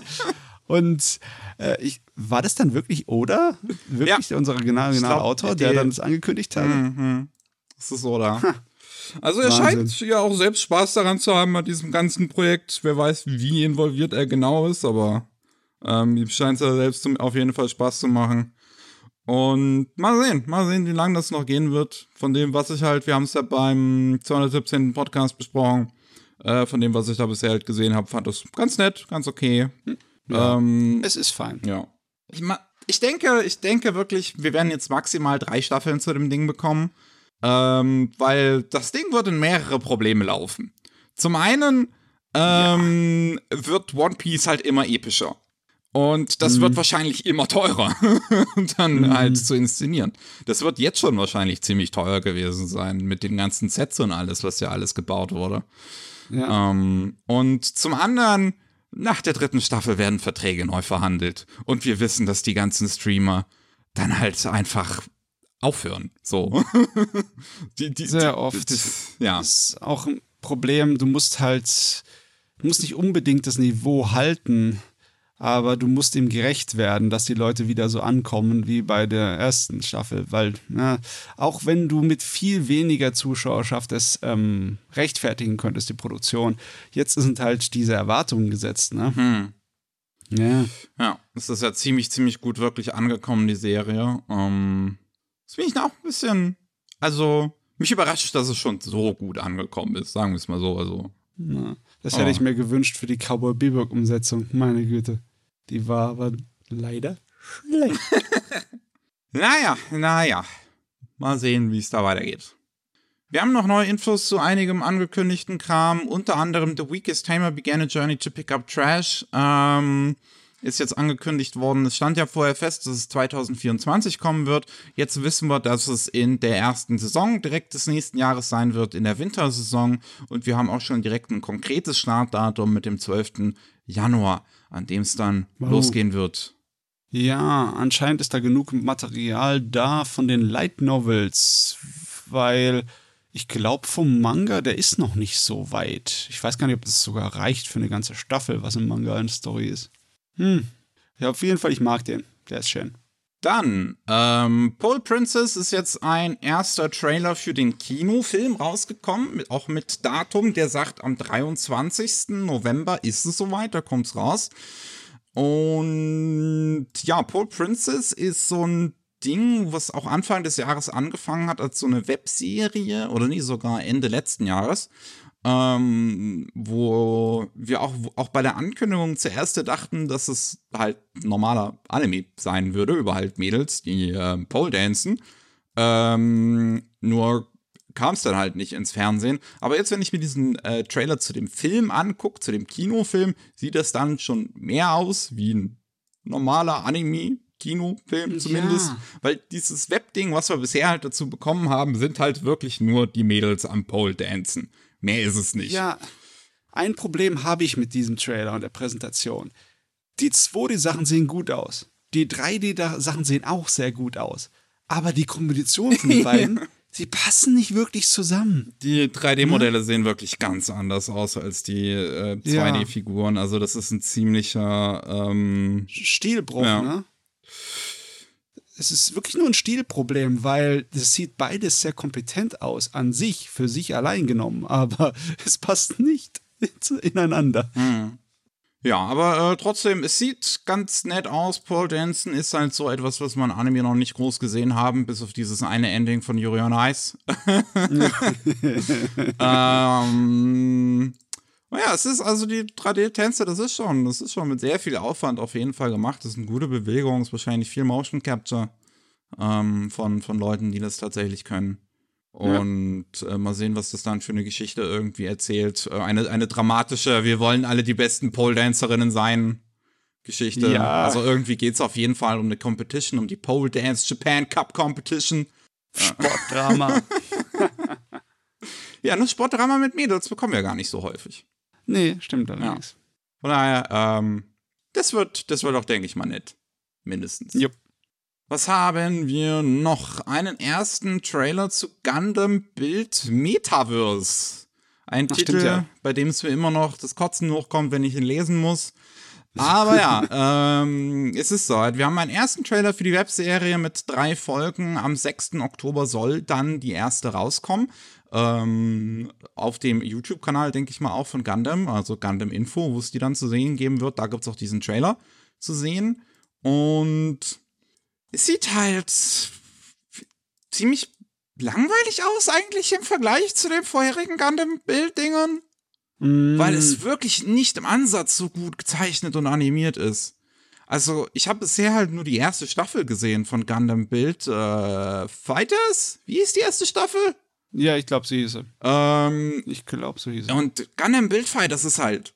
Und äh, ich, war das dann wirklich Oda? Wirklich ja. unser originale Autor, der dann das angekündigt hat? Mhm. Das ist Oda. Also er Wahnsinn. scheint ja auch selbst Spaß daran zu haben bei diesem ganzen Projekt. Wer weiß, wie involviert er genau ist, aber ähm, ihm scheint es ja selbst auf jeden Fall Spaß zu machen. Und mal sehen, mal sehen, wie lange das noch gehen wird. Von dem, was ich halt, wir haben es ja beim 217. Podcast besprochen, äh, von dem, was ich da bisher halt gesehen habe, fand das ganz nett, ganz okay. Ja, ähm, es ist fein. Ja. Ich, ich, denke, ich denke wirklich, wir werden jetzt maximal drei Staffeln zu dem Ding bekommen. Ähm, weil das Ding wird in mehrere Probleme laufen. Zum einen ähm, ja. wird One Piece halt immer epischer. Und das mhm. wird wahrscheinlich immer teurer, dann mhm. halt zu inszenieren. Das wird jetzt schon wahrscheinlich ziemlich teuer gewesen sein mit den ganzen Sets und alles, was ja alles gebaut wurde. Ja. Ähm, und zum anderen nach der dritten Staffel werden Verträge neu verhandelt. Und wir wissen, dass die ganzen Streamer dann halt einfach aufhören. So. die, die, Sehr oft. Die, ja. Das ist auch ein Problem. Du musst halt, du musst nicht unbedingt das Niveau halten, aber du musst ihm gerecht werden, dass die Leute wieder so ankommen wie bei der ersten Staffel, weil na, auch wenn du mit viel weniger Zuschauerschaft es ähm, rechtfertigen könntest, die Produktion, jetzt sind halt diese Erwartungen gesetzt, ne? Hm. Ja. Ja, es ist ja ziemlich, ziemlich gut wirklich angekommen, die Serie. Ähm, das finde ich auch ein bisschen, also mich überrascht, dass es schon so gut angekommen ist, sagen wir es mal so. Also. Na, das hätte oh. ich mir gewünscht für die Cowboy Bebop-Umsetzung, meine Güte. Die war aber leider schlecht. naja, naja. Mal sehen, wie es da weitergeht. Wir haben noch neue Infos zu einigem angekündigten Kram, unter anderem The Weakest Tamer began a journey to pick up trash. Ähm, ist jetzt angekündigt worden. Es stand ja vorher fest, dass es 2024 kommen wird. Jetzt wissen wir, dass es in der ersten Saison direkt des nächsten Jahres sein wird, in der Wintersaison. Und wir haben auch schon direkt ein konkretes Startdatum mit dem 12. Januar, an dem es dann wow. losgehen wird. Ja, anscheinend ist da genug Material da von den Light Novels, weil ich glaube, vom Manga, der ist noch nicht so weit. Ich weiß gar nicht, ob das sogar reicht für eine ganze Staffel, was im Manga eine Story ist. Hm. Ja, auf jeden Fall, ich mag den. Der ist schön. Dann, ähm, Pole Princess ist jetzt ein erster Trailer für den Kinofilm rausgekommen, auch mit Datum, der sagt, am 23. November ist es soweit, da kommt es raus. Und ja, Pole Princess ist so ein Ding, was auch Anfang des Jahres angefangen hat als so eine Webserie, oder nie sogar Ende letzten Jahres ähm, wo wir auch, auch bei der Ankündigung zuerst dachten, dass es halt normaler Anime sein würde, über halt Mädels, die äh, Pole dancen. Ähm, nur kam es dann halt nicht ins Fernsehen. Aber jetzt, wenn ich mir diesen äh, Trailer zu dem Film angucke, zu dem Kinofilm, sieht das dann schon mehr aus wie ein normaler Anime. Kinofilm zumindest, ja. weil dieses Webding, was wir bisher halt dazu bekommen haben, sind halt wirklich nur die Mädels am Pole dancen. Mehr ist es nicht. Ja, ein Problem habe ich mit diesem Trailer und der Präsentation. Die 2D-Sachen sehen gut aus. Die 3D-Sachen sehen auch sehr gut aus. Aber die Kombination von den beiden, sie passen nicht wirklich zusammen. Die 3D-Modelle hm? sehen wirklich ganz anders aus als die äh, 2D-Figuren. Also das ist ein ziemlicher ähm, Stilbruch, ja. ne? Es ist wirklich nur ein Stilproblem, weil es sieht beides sehr kompetent aus, an sich, für sich allein genommen, aber es passt nicht ineinander. Hm. Ja, aber äh, trotzdem, es sieht ganz nett aus. Paul Danson ist halt so etwas, was man Anime noch nicht groß gesehen haben, bis auf dieses eine Ending von Yuri on Ice. ähm, naja, es ist also die 3D-Tänze, das ist schon, das ist schon mit sehr viel Aufwand auf jeden Fall gemacht. Das sind gute Bewegungen, ist wahrscheinlich viel Motion Capture ähm, von, von Leuten, die das tatsächlich können. Und ja. äh, mal sehen, was das dann für eine Geschichte irgendwie erzählt. Äh, eine, eine dramatische, wir wollen alle die besten Pole-Dancerinnen sein. Geschichte. Ja. Also irgendwie geht es auf jeden Fall um eine Competition, um die Pole Dance Japan Cup Competition. Sportdrama. ja, ein Sportdrama mit Mädels bekommen wir gar nicht so häufig. Nee, stimmt allerdings. Ja. Von daher, ähm, das wird, das wird auch, denke ich mal, nett. Mindestens. Jupp. Was haben wir noch? Einen ersten Trailer zu Gundam Build Metaverse. Ein Ach, Titel, ja. bei dem es mir immer noch das Kotzen hochkommt, wenn ich ihn lesen muss. Aber ja, ähm, es ist so. Wir haben einen ersten Trailer für die Webserie mit drei Folgen. Am 6. Oktober soll dann die erste rauskommen. Ähm, auf dem YouTube-Kanal, denke ich mal, auch von Gundam, also Gundam Info, wo es die dann zu sehen geben wird. Da gibt es auch diesen Trailer zu sehen. Und es sieht halt ziemlich langweilig aus, eigentlich im Vergleich zu den vorherigen Gundam-Bild-Dingern. Mm. Weil es wirklich nicht im Ansatz so gut gezeichnet und animiert ist. Also, ich habe bisher halt nur die erste Staffel gesehen von Gundam Build äh, Fighters. Wie ist die erste Staffel? Ja, ich glaube, sie hieß sie. Ähm, ich glaube, so hieß sie. Und Gundam Build Fighters ist halt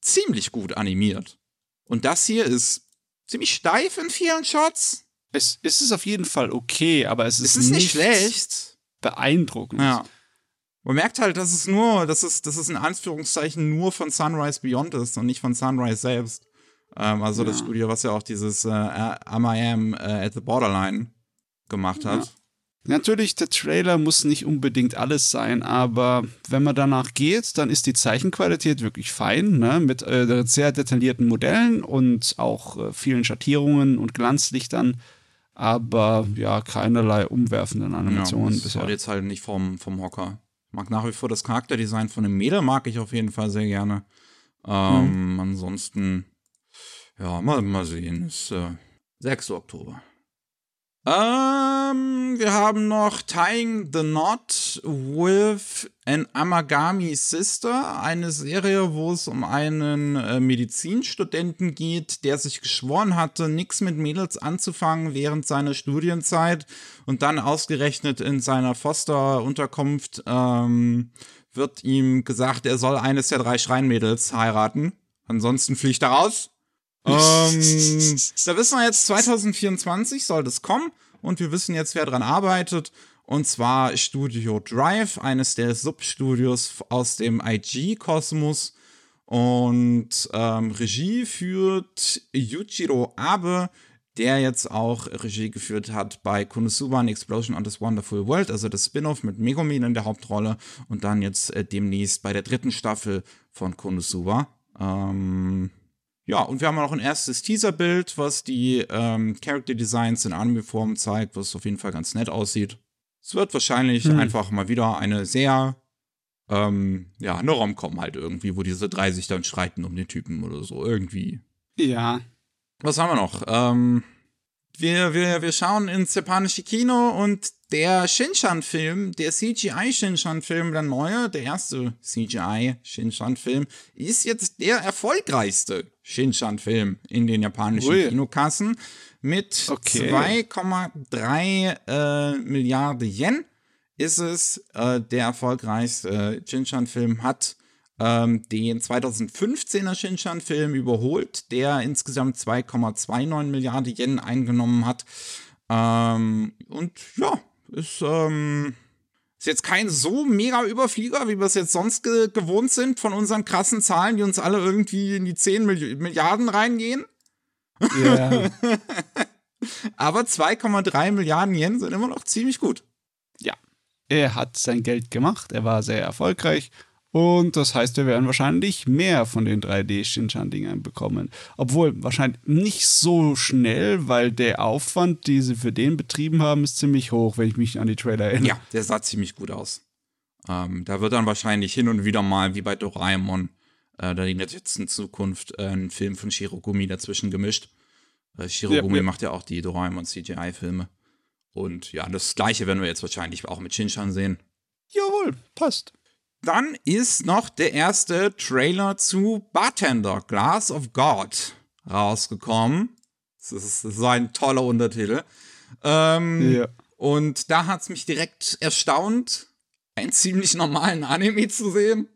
ziemlich gut animiert. Und das hier ist ziemlich steif in vielen Shots. Es, es ist auf jeden Fall okay, aber es ist, es ist nicht, schlecht. Beeindruckend. Ja. Man merkt halt, dass es nur, dass es, dass es in Anführungszeichen nur von Sunrise Beyond ist und nicht von Sunrise selbst. Ähm, also ja. das Studio, was ja auch dieses äh, Am I Am äh, at the Borderline gemacht hat. Natürlich, der Trailer muss nicht unbedingt alles sein, aber wenn man danach geht, dann ist die Zeichenqualität wirklich fein, ne? mit äh, sehr detaillierten Modellen und auch äh, vielen Schattierungen und Glanzlichtern, aber ja, keinerlei umwerfenden Animationen ja, das bisher. jetzt halt nicht vom, vom Hocker. Ich mag nach wie vor das Charakterdesign von dem Mädel, mag ich auf jeden Fall sehr gerne. Ähm, hm. Ansonsten, ja, mal, mal sehen, ist äh, 6. Oktober. Ähm, wir haben noch Tying the Knot with an Amagami Sister, eine Serie, wo es um einen äh, Medizinstudenten geht, der sich geschworen hatte, nichts mit Mädels anzufangen während seiner Studienzeit und dann ausgerechnet in seiner Foster-Unterkunft ähm, wird ihm gesagt, er soll eines der drei Schreinmädels heiraten. Ansonsten fliegt er raus ähm, da wissen wir jetzt, 2024 soll das kommen und wir wissen jetzt, wer dran arbeitet. Und zwar Studio Drive, eines der Substudios aus dem IG-Kosmos. Und ähm, Regie führt Yujiro Abe, der jetzt auch Regie geführt hat bei Konosuba and Explosion on this Wonderful World, also das Spin-off mit Megumin in der Hauptrolle und dann jetzt äh, demnächst bei der dritten Staffel von Konosuba. Ähm, ja, und wir haben auch ein erstes Teaserbild, was die ähm, Character Designs in Anime-Form zeigt, was auf jeden Fall ganz nett aussieht. Es wird wahrscheinlich hm. einfach mal wieder eine sehr, ähm, ja, eine Rom-Com halt irgendwie, wo diese drei sich dann streiten um den Typen oder so, irgendwie. Ja. Was haben wir noch? Ähm, wir, wir, wir schauen ins japanische Kino und der Shinshan-Film, der CGI-Shinshan-Film, der neue, der erste CGI-Shinshan-Film, ist jetzt der erfolgreichste Shinshan-Film in den japanischen Ui. Kinokassen mit okay. 2,3 äh, Milliarden Yen ist es äh, der erfolgreichste Shinshan-Film, hat ähm, den 2015er Shinshan-Film überholt, der insgesamt 2,29 Milliarden Yen eingenommen hat. Ähm, und ja, ist, ähm, ist jetzt kein so mega Überflieger, wie wir es jetzt sonst ge gewohnt sind von unseren krassen Zahlen, die uns alle irgendwie in die 10 Milli Milliarden reingehen. Yeah. Aber 2,3 Milliarden Yen sind immer noch ziemlich gut. Ja. Er hat sein Geld gemacht, er war sehr erfolgreich und das heißt, wir werden wahrscheinlich mehr von den 3D-Shinchan-Dingern bekommen. Obwohl wahrscheinlich nicht so schnell, weil der Aufwand, den sie für den betrieben haben, ist ziemlich hoch, wenn ich mich an die Trailer erinnere. Ja, der sah ziemlich gut aus. Ähm, da wird dann wahrscheinlich hin und wieder mal, wie bei Doraemon, äh, da in der letzten Zukunft äh, ein Film von Shirogumi dazwischen gemischt. Äh, Shirogumi ja, ja. macht ja auch die Doraemon CGI-Filme. Und ja, das gleiche werden wir jetzt wahrscheinlich auch mit Shinchan sehen. Jawohl, passt. Dann ist noch der erste Trailer zu Bartender, Glass of God, rausgekommen. Das ist, das ist ein toller Untertitel. Ähm, ja. Und da hat es mich direkt erstaunt, einen ziemlich normalen Anime zu sehen.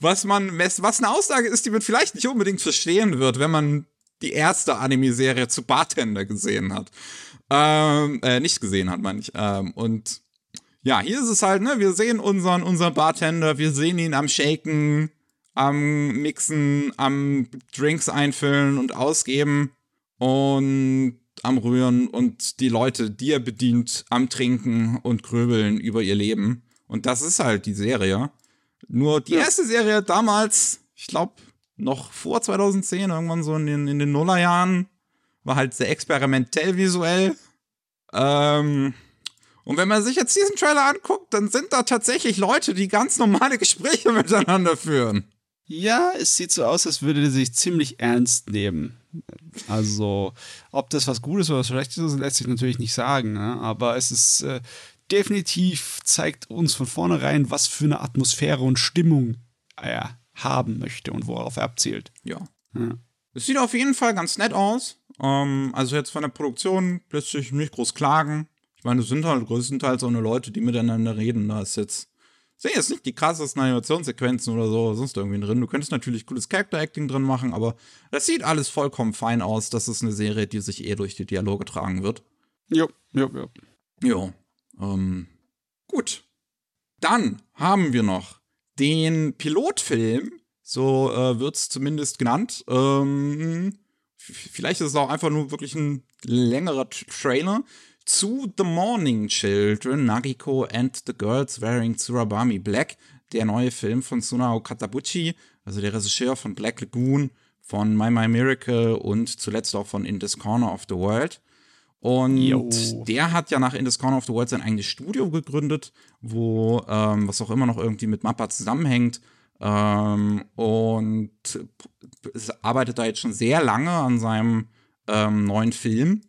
Was man, was eine Aussage ist, die man vielleicht nicht unbedingt verstehen wird, wenn man die erste Anime-Serie zu Bartender gesehen hat. Ähm, äh, nicht gesehen hat, meine ich. Ähm, und ja, hier ist es halt, ne, wir sehen unseren, unseren Bartender, wir sehen ihn am Shaken, am Mixen, am Drinks einfüllen und ausgeben und am Rühren und die Leute, die er bedient, am Trinken und Gröbeln über ihr Leben. Und das ist halt die Serie. Nur die ja. erste Serie damals, ich glaube, noch vor 2010, irgendwann so in den, in den Nullerjahren, war halt sehr experimentell visuell. Ähm, und wenn man sich jetzt diesen Trailer anguckt, dann sind da tatsächlich Leute, die ganz normale Gespräche miteinander führen. Ja, es sieht so aus, als würde er sich ziemlich ernst nehmen. Also, ob das was Gutes oder was Schlechtes ist, lässt sich natürlich nicht sagen. Ne? Aber es ist äh, definitiv, zeigt uns von vornherein, was für eine Atmosphäre und Stimmung er haben möchte und worauf er abzielt. Ja. ja. Es sieht auf jeden Fall ganz nett aus. Ähm, also jetzt von der Produktion lässt sich nicht groß klagen. Ich meine, es sind halt größtenteils auch nur Leute, die miteinander reden. Da ist jetzt, sind jetzt nicht die krassesten Animationssequenzen oder so, sonst irgendwie drin. Du könntest natürlich cooles Character-Acting drin machen, aber das sieht alles vollkommen fein aus. Das ist eine Serie, die sich eh durch die Dialoge tragen wird. Jo, jo, jo. Jo. Ähm, gut. Dann haben wir noch den Pilotfilm, so äh, wird es zumindest genannt. Ähm, vielleicht ist es auch einfach nur wirklich ein längerer Trailer zu The Morning Children, Nagiko and the Girls Wearing Tsurabami Black, der neue Film von Sunao Katabuchi, also der Regisseur von Black Lagoon, von My My Miracle und zuletzt auch von In This Corner of the World. Und jo. der hat ja nach In This Corner of the World sein eigenes Studio gegründet, wo, ähm, was auch immer noch irgendwie mit Mappa zusammenhängt. Ähm, und arbeitet da jetzt schon sehr lange an seinem ähm, neuen Film.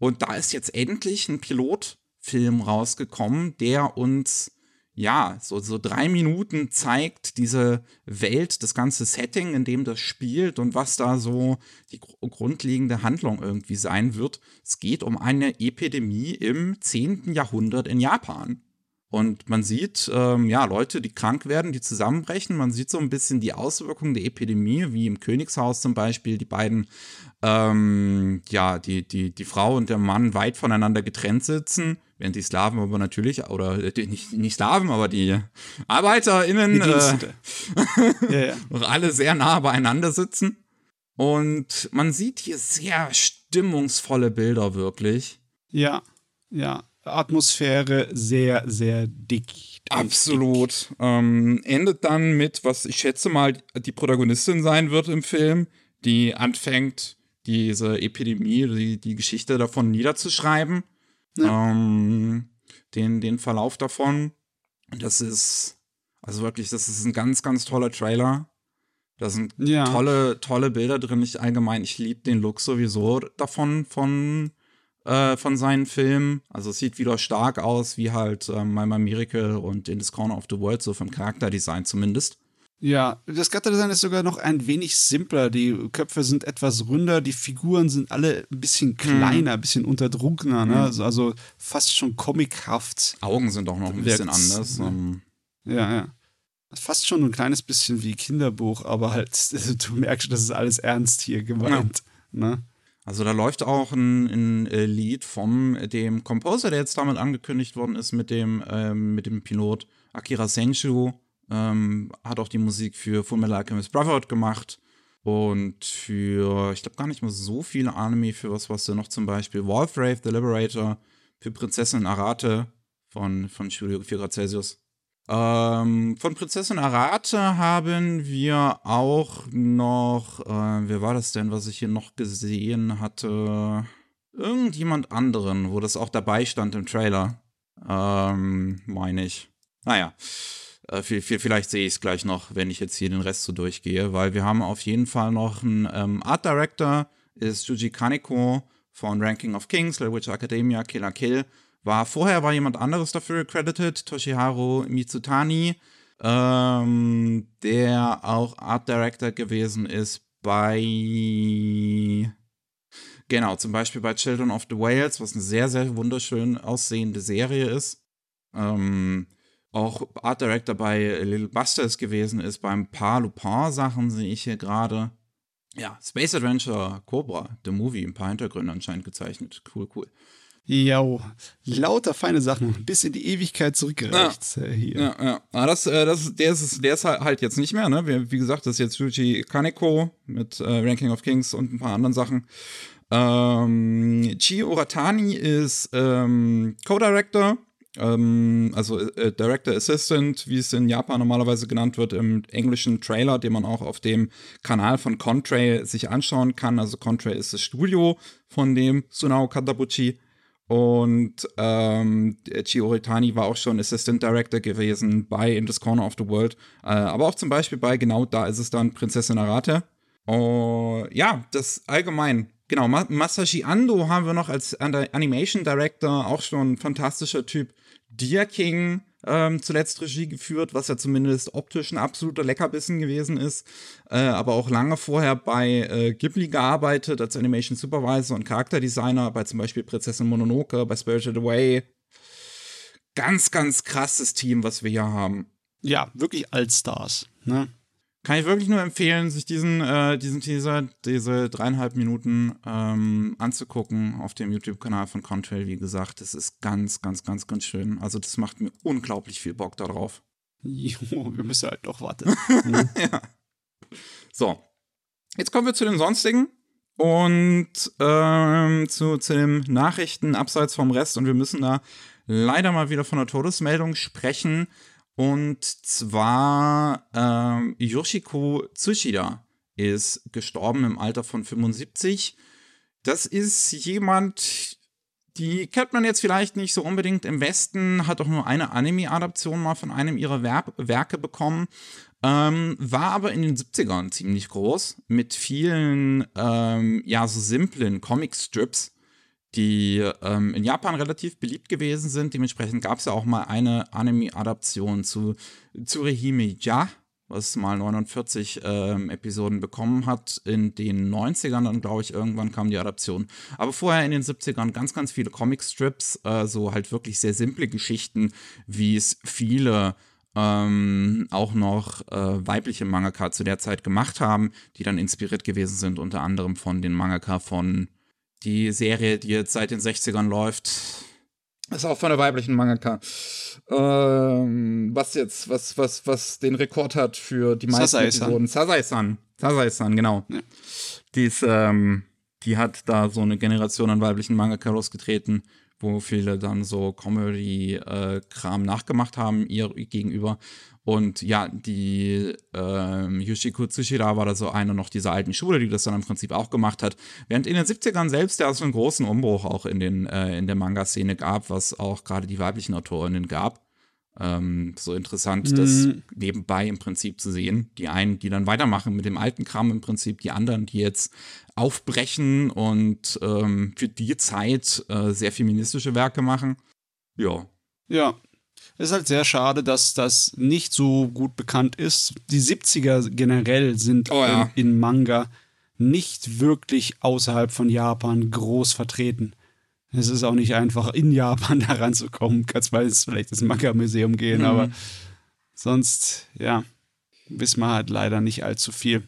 Und da ist jetzt endlich ein Pilotfilm rausgekommen, der uns ja, so, so drei Minuten zeigt diese Welt, das ganze Setting, in dem das spielt und was da so die gr grundlegende Handlung irgendwie sein wird. Es geht um eine Epidemie im 10. Jahrhundert in Japan. Und man sieht, ähm, ja, Leute, die krank werden, die zusammenbrechen. Man sieht so ein bisschen die Auswirkungen der Epidemie, wie im Königshaus zum Beispiel, die beiden, ähm, ja, die, die, die Frau und der Mann weit voneinander getrennt sitzen, während die Slaven aber natürlich, oder die, nicht, nicht Slaven, aber die ArbeiterInnen, die äh, ja, ja. alle sehr nah beieinander sitzen. Und man sieht hier sehr stimmungsvolle Bilder wirklich. Ja, ja. Atmosphäre sehr, sehr dick. Absolut. Dick. Ähm, endet dann mit, was ich schätze mal die Protagonistin sein wird im Film, die anfängt, diese Epidemie, die, die Geschichte davon niederzuschreiben. Ja. Ähm, den, den Verlauf davon. Das ist, also wirklich, das ist ein ganz, ganz toller Trailer. Da sind ja. tolle, tolle Bilder drin. Ich allgemein, ich liebe den Look sowieso davon, von äh, von seinen Filmen. Also es sieht wieder stark aus, wie halt äh, My Miracle und In This Corner of the World, so vom Charakterdesign zumindest. Ja, das Charakterdesign ist sogar noch ein wenig simpler. Die Köpfe sind etwas ründer, die Figuren sind alle ein bisschen kleiner, ein mhm. bisschen unterdrunkener, ne? Mhm. Also, fast schon comichaft. Augen sind auch noch ein bisschen anders. Ja. Ähm. ja, ja. Fast schon ein kleines bisschen wie Kinderbuch, aber halt, du merkst, das ist alles ernst hier gemeint. Ja. Ne? Also da läuft auch ein, ein äh, Lied vom dem Composer, der jetzt damit angekündigt worden ist, mit dem, ähm, mit dem Pilot Akira Senshu. Ähm, hat auch die Musik für Fullmetal Alchemist Brotherhood gemacht. Und für, ich glaube gar nicht mal so viele Anime, für was was du noch zum Beispiel Wolfrave, The Liberator, für Prinzessin Arate von, von Studio 4 Grad Celsius. Ähm, von Prinzessin Arate haben wir auch noch, äh, wer war das denn, was ich hier noch gesehen hatte? Irgendjemand anderen, wo das auch dabei stand im Trailer. Ähm, meine ich. Naja, äh, vielleicht sehe ich es gleich noch, wenn ich jetzt hier den Rest so durchgehe, weil wir haben auf jeden Fall noch einen ähm, Art Director, ist Juji Kaneko von Ranking of Kings, Little Witch Academia, Killer Kill war vorher war jemand anderes dafür credited, Toshiharu Mitsutani, ähm, der auch Art Director gewesen ist bei Genau, zum Beispiel bei Children of the Whales, was eine sehr, sehr wunderschön aussehende Serie ist. Ähm, auch Art Director bei Little Busters gewesen ist, beim paar Lupin-Sachen sehe ich hier gerade. Ja, Space Adventure Cobra, The Movie, ein paar Hintergründe anscheinend gezeichnet. Cool, cool. Ja, lauter feine Sachen, bis in die Ewigkeit zurückgereicht ja. Äh, hier. Ja, ja. Aber das, äh, das, der, ist, der ist halt jetzt nicht mehr, ne? Wie, wie gesagt, das ist jetzt Yuji Kaneko mit äh, Ranking of Kings und ein paar anderen Sachen. Ähm, Chi Oratani ist ähm, Co-Director, ähm, also äh, Director Assistant, wie es in Japan normalerweise genannt wird, im englischen Trailer, den man auch auf dem Kanal von Contrail sich anschauen kann. Also Contrail ist das Studio von dem Sunao Katabuchi und ähm, Chioritani war auch schon Assistant Director gewesen bei In This Corner of the World. Äh, aber auch zum Beispiel bei, genau da ist es dann Prinzessin Arate. Oh, ja, das allgemein. Genau, Masashi Ando haben wir noch als Animation Director, auch schon ein fantastischer Typ. Deer King ähm, zuletzt Regie geführt, was ja zumindest optisch ein absoluter Leckerbissen gewesen ist. Äh, aber auch lange vorher bei äh, Ghibli gearbeitet als Animation Supervisor und Charakterdesigner bei zum Beispiel Prinzessin Mononoke, bei Spirited Away. Ganz, ganz krasses Team, was wir hier haben. Ja, wirklich Allstars. Ne? Kann ich wirklich nur empfehlen, sich diesen, äh, diesen Teaser, diese dreieinhalb Minuten ähm, anzugucken auf dem YouTube-Kanal von Contrail. Wie gesagt, das ist ganz, ganz, ganz, ganz schön. Also das macht mir unglaublich viel Bock darauf. Jo, wir müssen halt noch warten. ja. So, jetzt kommen wir zu den sonstigen. Und ähm, zu, zu den Nachrichten abseits vom Rest. Und wir müssen da leider mal wieder von der Todesmeldung sprechen. Und zwar ähm, Yoshiko Tsushida ist gestorben im Alter von 75. Das ist jemand, die kennt man jetzt vielleicht nicht so unbedingt im Westen, hat auch nur eine Anime-Adaption mal von einem ihrer Wer Werke bekommen, ähm, war aber in den 70ern ziemlich groß, mit vielen, ähm, ja, so simplen Comic-Strips, die ähm, in Japan relativ beliebt gewesen sind. Dementsprechend gab es ja auch mal eine Anime-Adaption zu Tsurehime Ja, was mal 49 ähm, Episoden bekommen hat. In den 90ern dann, glaube ich, irgendwann kam die Adaption. Aber vorher in den 70ern ganz, ganz viele Comicstrips, äh, so halt wirklich sehr simple Geschichten, wie es viele ähm, auch noch äh, weibliche Mangaka zu der Zeit gemacht haben, die dann inspiriert gewesen sind, unter anderem von den Mangaka von die Serie, die jetzt seit den 60ern läuft. Ist auch von der weiblichen Mangaka. Ähm, was jetzt, was, was, was den Rekord hat für die meisten Episoden. Sasai-san. Sasai-san, genau. Ja. Die ist, ähm, die hat da so eine Generation an weiblichen Mangaka losgetreten wo viele dann so Comedy-Kram nachgemacht haben, ihr gegenüber. Und ja, die äh, Yoshiko Tsushira war da so eine noch dieser alten Schule, die das dann im Prinzip auch gemacht hat. Während in den 70ern selbst ja so einen großen Umbruch auch in, den, äh, in der Manga-Szene gab, was auch gerade die weiblichen Autorinnen gab. Ähm, so interessant, mhm. das nebenbei im Prinzip zu sehen. Die einen, die dann weitermachen mit dem alten Kram im Prinzip, die anderen, die jetzt aufbrechen und ähm, für die Zeit äh, sehr feministische Werke machen. Ja. Ja. Es ist halt sehr schade, dass das nicht so gut bekannt ist. Die 70er generell sind oh, ja. in, in Manga nicht wirklich außerhalb von Japan groß vertreten. Es ist auch nicht einfach, in Japan da ranzukommen. Kannst mal vielleicht das Manga-Museum gehen, mhm. aber sonst, ja, wissen wir halt leider nicht allzu viel.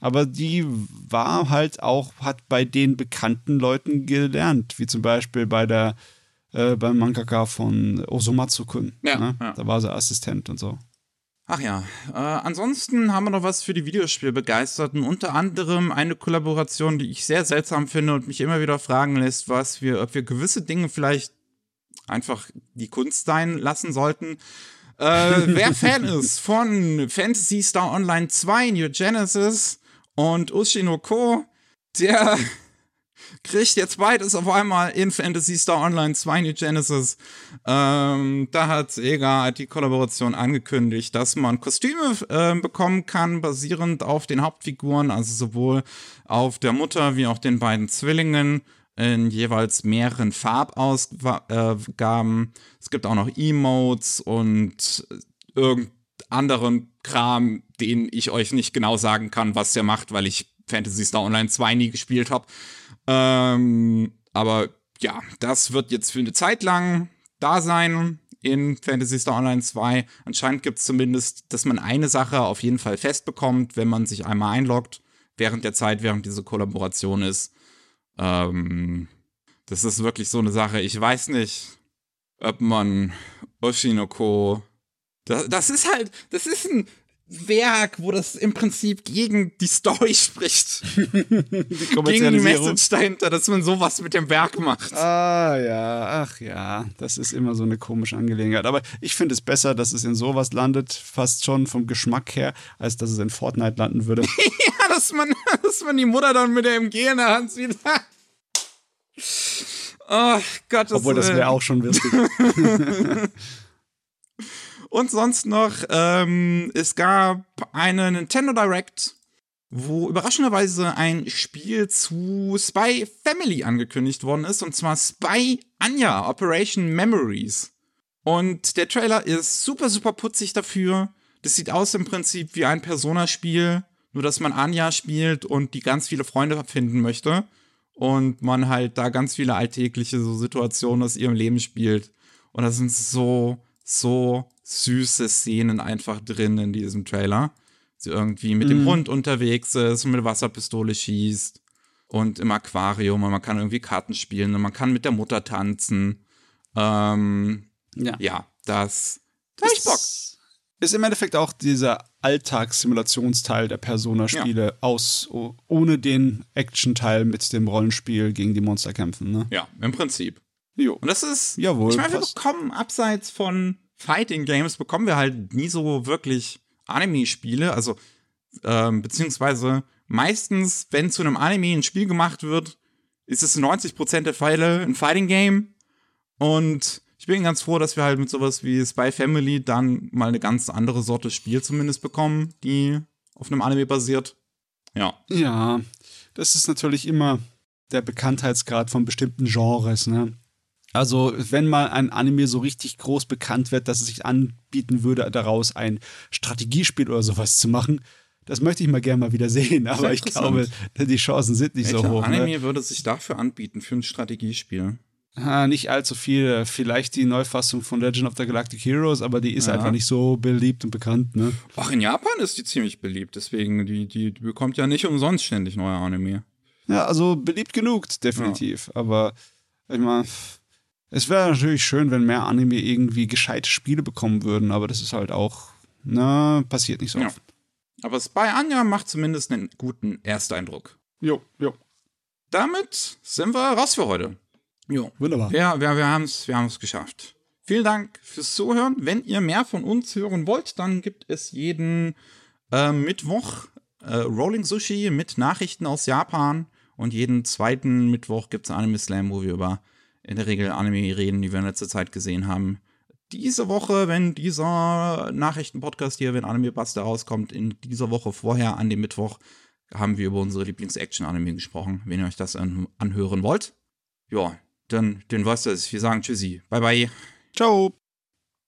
Aber die war halt auch, hat bei den bekannten Leuten gelernt, wie zum Beispiel bei der, äh, beim Mangaka von Osomatsu-kun. Ja, ne? ja, Da war sie Assistent und so. Ach ja, äh, ansonsten haben wir noch was für die Videospielbegeisterten, unter anderem eine Kollaboration, die ich sehr seltsam finde und mich immer wieder fragen lässt, was wir, ob wir gewisse Dinge vielleicht einfach die Kunst sein lassen sollten. Äh, wer Fan ist von Fantasy Star Online 2 New Genesis und Ushinoko, der kriegt jetzt beides auf einmal in Fantasy Star Online 2 New Genesis. Ähm, da hat Sega die Kollaboration angekündigt, dass man Kostüme äh, bekommen kann, basierend auf den Hauptfiguren, also sowohl auf der Mutter wie auch den beiden Zwillingen in jeweils mehreren Farbausgaben. Es gibt auch noch Emotes und irgendeinen anderen Kram, den ich euch nicht genau sagen kann, was der macht, weil ich Fantasy Star Online 2 nie gespielt habe. Ähm, aber ja, das wird jetzt für eine Zeit lang da sein in Fantasy Star Online 2. Anscheinend gibt es zumindest, dass man eine Sache auf jeden Fall festbekommt, wenn man sich einmal einloggt, während der Zeit, während diese Kollaboration ist. Ähm, das ist wirklich so eine Sache. Ich weiß nicht, ob man Oshinoko. Das, das ist halt, das ist ein Werk, wo das im Prinzip gegen die Story spricht. die gegen die Message dahinter, dass man sowas mit dem Werk macht. Ah ja, ach ja, das ist immer so eine komische Angelegenheit. Aber ich finde es besser, dass es in sowas landet, fast schon vom Geschmack her, als dass es in Fortnite landen würde. ja, dass man, dass man die Mutter dann mit der MG in der Hand sieht. oh Gott, das Obwohl, das wäre auch schon witzig. Und sonst noch, ähm, es gab eine Nintendo Direct, wo überraschenderweise ein Spiel zu Spy Family angekündigt worden ist, und zwar Spy Anya Operation Memories. Und der Trailer ist super, super putzig dafür. Das sieht aus im Prinzip wie ein Persona-Spiel, nur dass man Anya spielt und die ganz viele Freunde finden möchte. Und man halt da ganz viele alltägliche so Situationen aus ihrem Leben spielt. Und das sind so, so süße Szenen einfach drin in diesem Trailer. Sie irgendwie mit mm. dem mhm. Hund unterwegs ist und mit Wasserpistole schießt und im Aquarium und man kann irgendwie Karten spielen und man kann mit der Mutter tanzen. Ähm, ja. ja, das, das, Bock. ist im Endeffekt auch dieser Alltagssimulationsteil der Persona-Spiele ja. aus, ohne den Action-Teil mit dem Rollenspiel gegen die Monster kämpfen, ne? Ja, im Prinzip. Jo. Und das ist, Jawohl, ich meine, wir bekommen abseits von Fighting Games, bekommen wir halt nie so wirklich Anime-Spiele, also, ähm, beziehungsweise meistens, wenn zu einem Anime ein Spiel gemacht wird, ist es 90% der Fälle ein Fighting Game und ich bin ganz froh, dass wir halt mit sowas wie Spy Family dann mal eine ganz andere Sorte Spiel zumindest bekommen, die auf einem Anime basiert. Ja. Ja, das ist natürlich immer der Bekanntheitsgrad von bestimmten Genres, ne? Also, wenn mal ein Anime so richtig groß bekannt wird, dass es sich anbieten würde, daraus ein Strategiespiel oder sowas zu machen, das möchte ich mal gerne mal wieder sehen, aber ich glaube, die Chancen sind nicht Welcher so hoch. Ne? Anime ne? würde sich dafür anbieten für ein Strategiespiel? Ha, nicht allzu viel. Vielleicht die Neufassung von Legend of the Galactic Heroes, aber die ist ja. einfach nicht so beliebt und bekannt, ne? Ach, in Japan ist die ziemlich beliebt, deswegen, die, die, die bekommt ja nicht umsonst ständig neue Anime. Ja, also beliebt genug, definitiv. Ja. Aber ich meine, es wäre natürlich schön, wenn mehr Anime irgendwie gescheite Spiele bekommen würden, aber das ist halt auch, na, passiert nicht so ja. oft. Aber Spy Anja macht zumindest einen guten Ersteindruck. Jo, jo. Damit sind wir raus für heute. Jo, wunderbar. Ja, wir, wir haben es wir haben's geschafft. Vielen Dank fürs Zuhören. Wenn ihr mehr von uns hören wollt, dann gibt es jeden äh, Mittwoch äh, Rolling Sushi mit Nachrichten aus Japan. Und jeden zweiten Mittwoch gibt es Anime Slam, wo wir über in der Regel Anime reden, die wir in letzter Zeit gesehen haben. Diese Woche, wenn dieser Nachrichtenpodcast hier, wenn Anime Buster rauskommt, in dieser Woche vorher an dem Mittwoch, haben wir über unsere Lieblings-Action-Anime gesprochen, wenn ihr euch das an anhören wollt. Ja, dann, den was das. Wir sagen Tschüssi. Bye, bye. Ciao.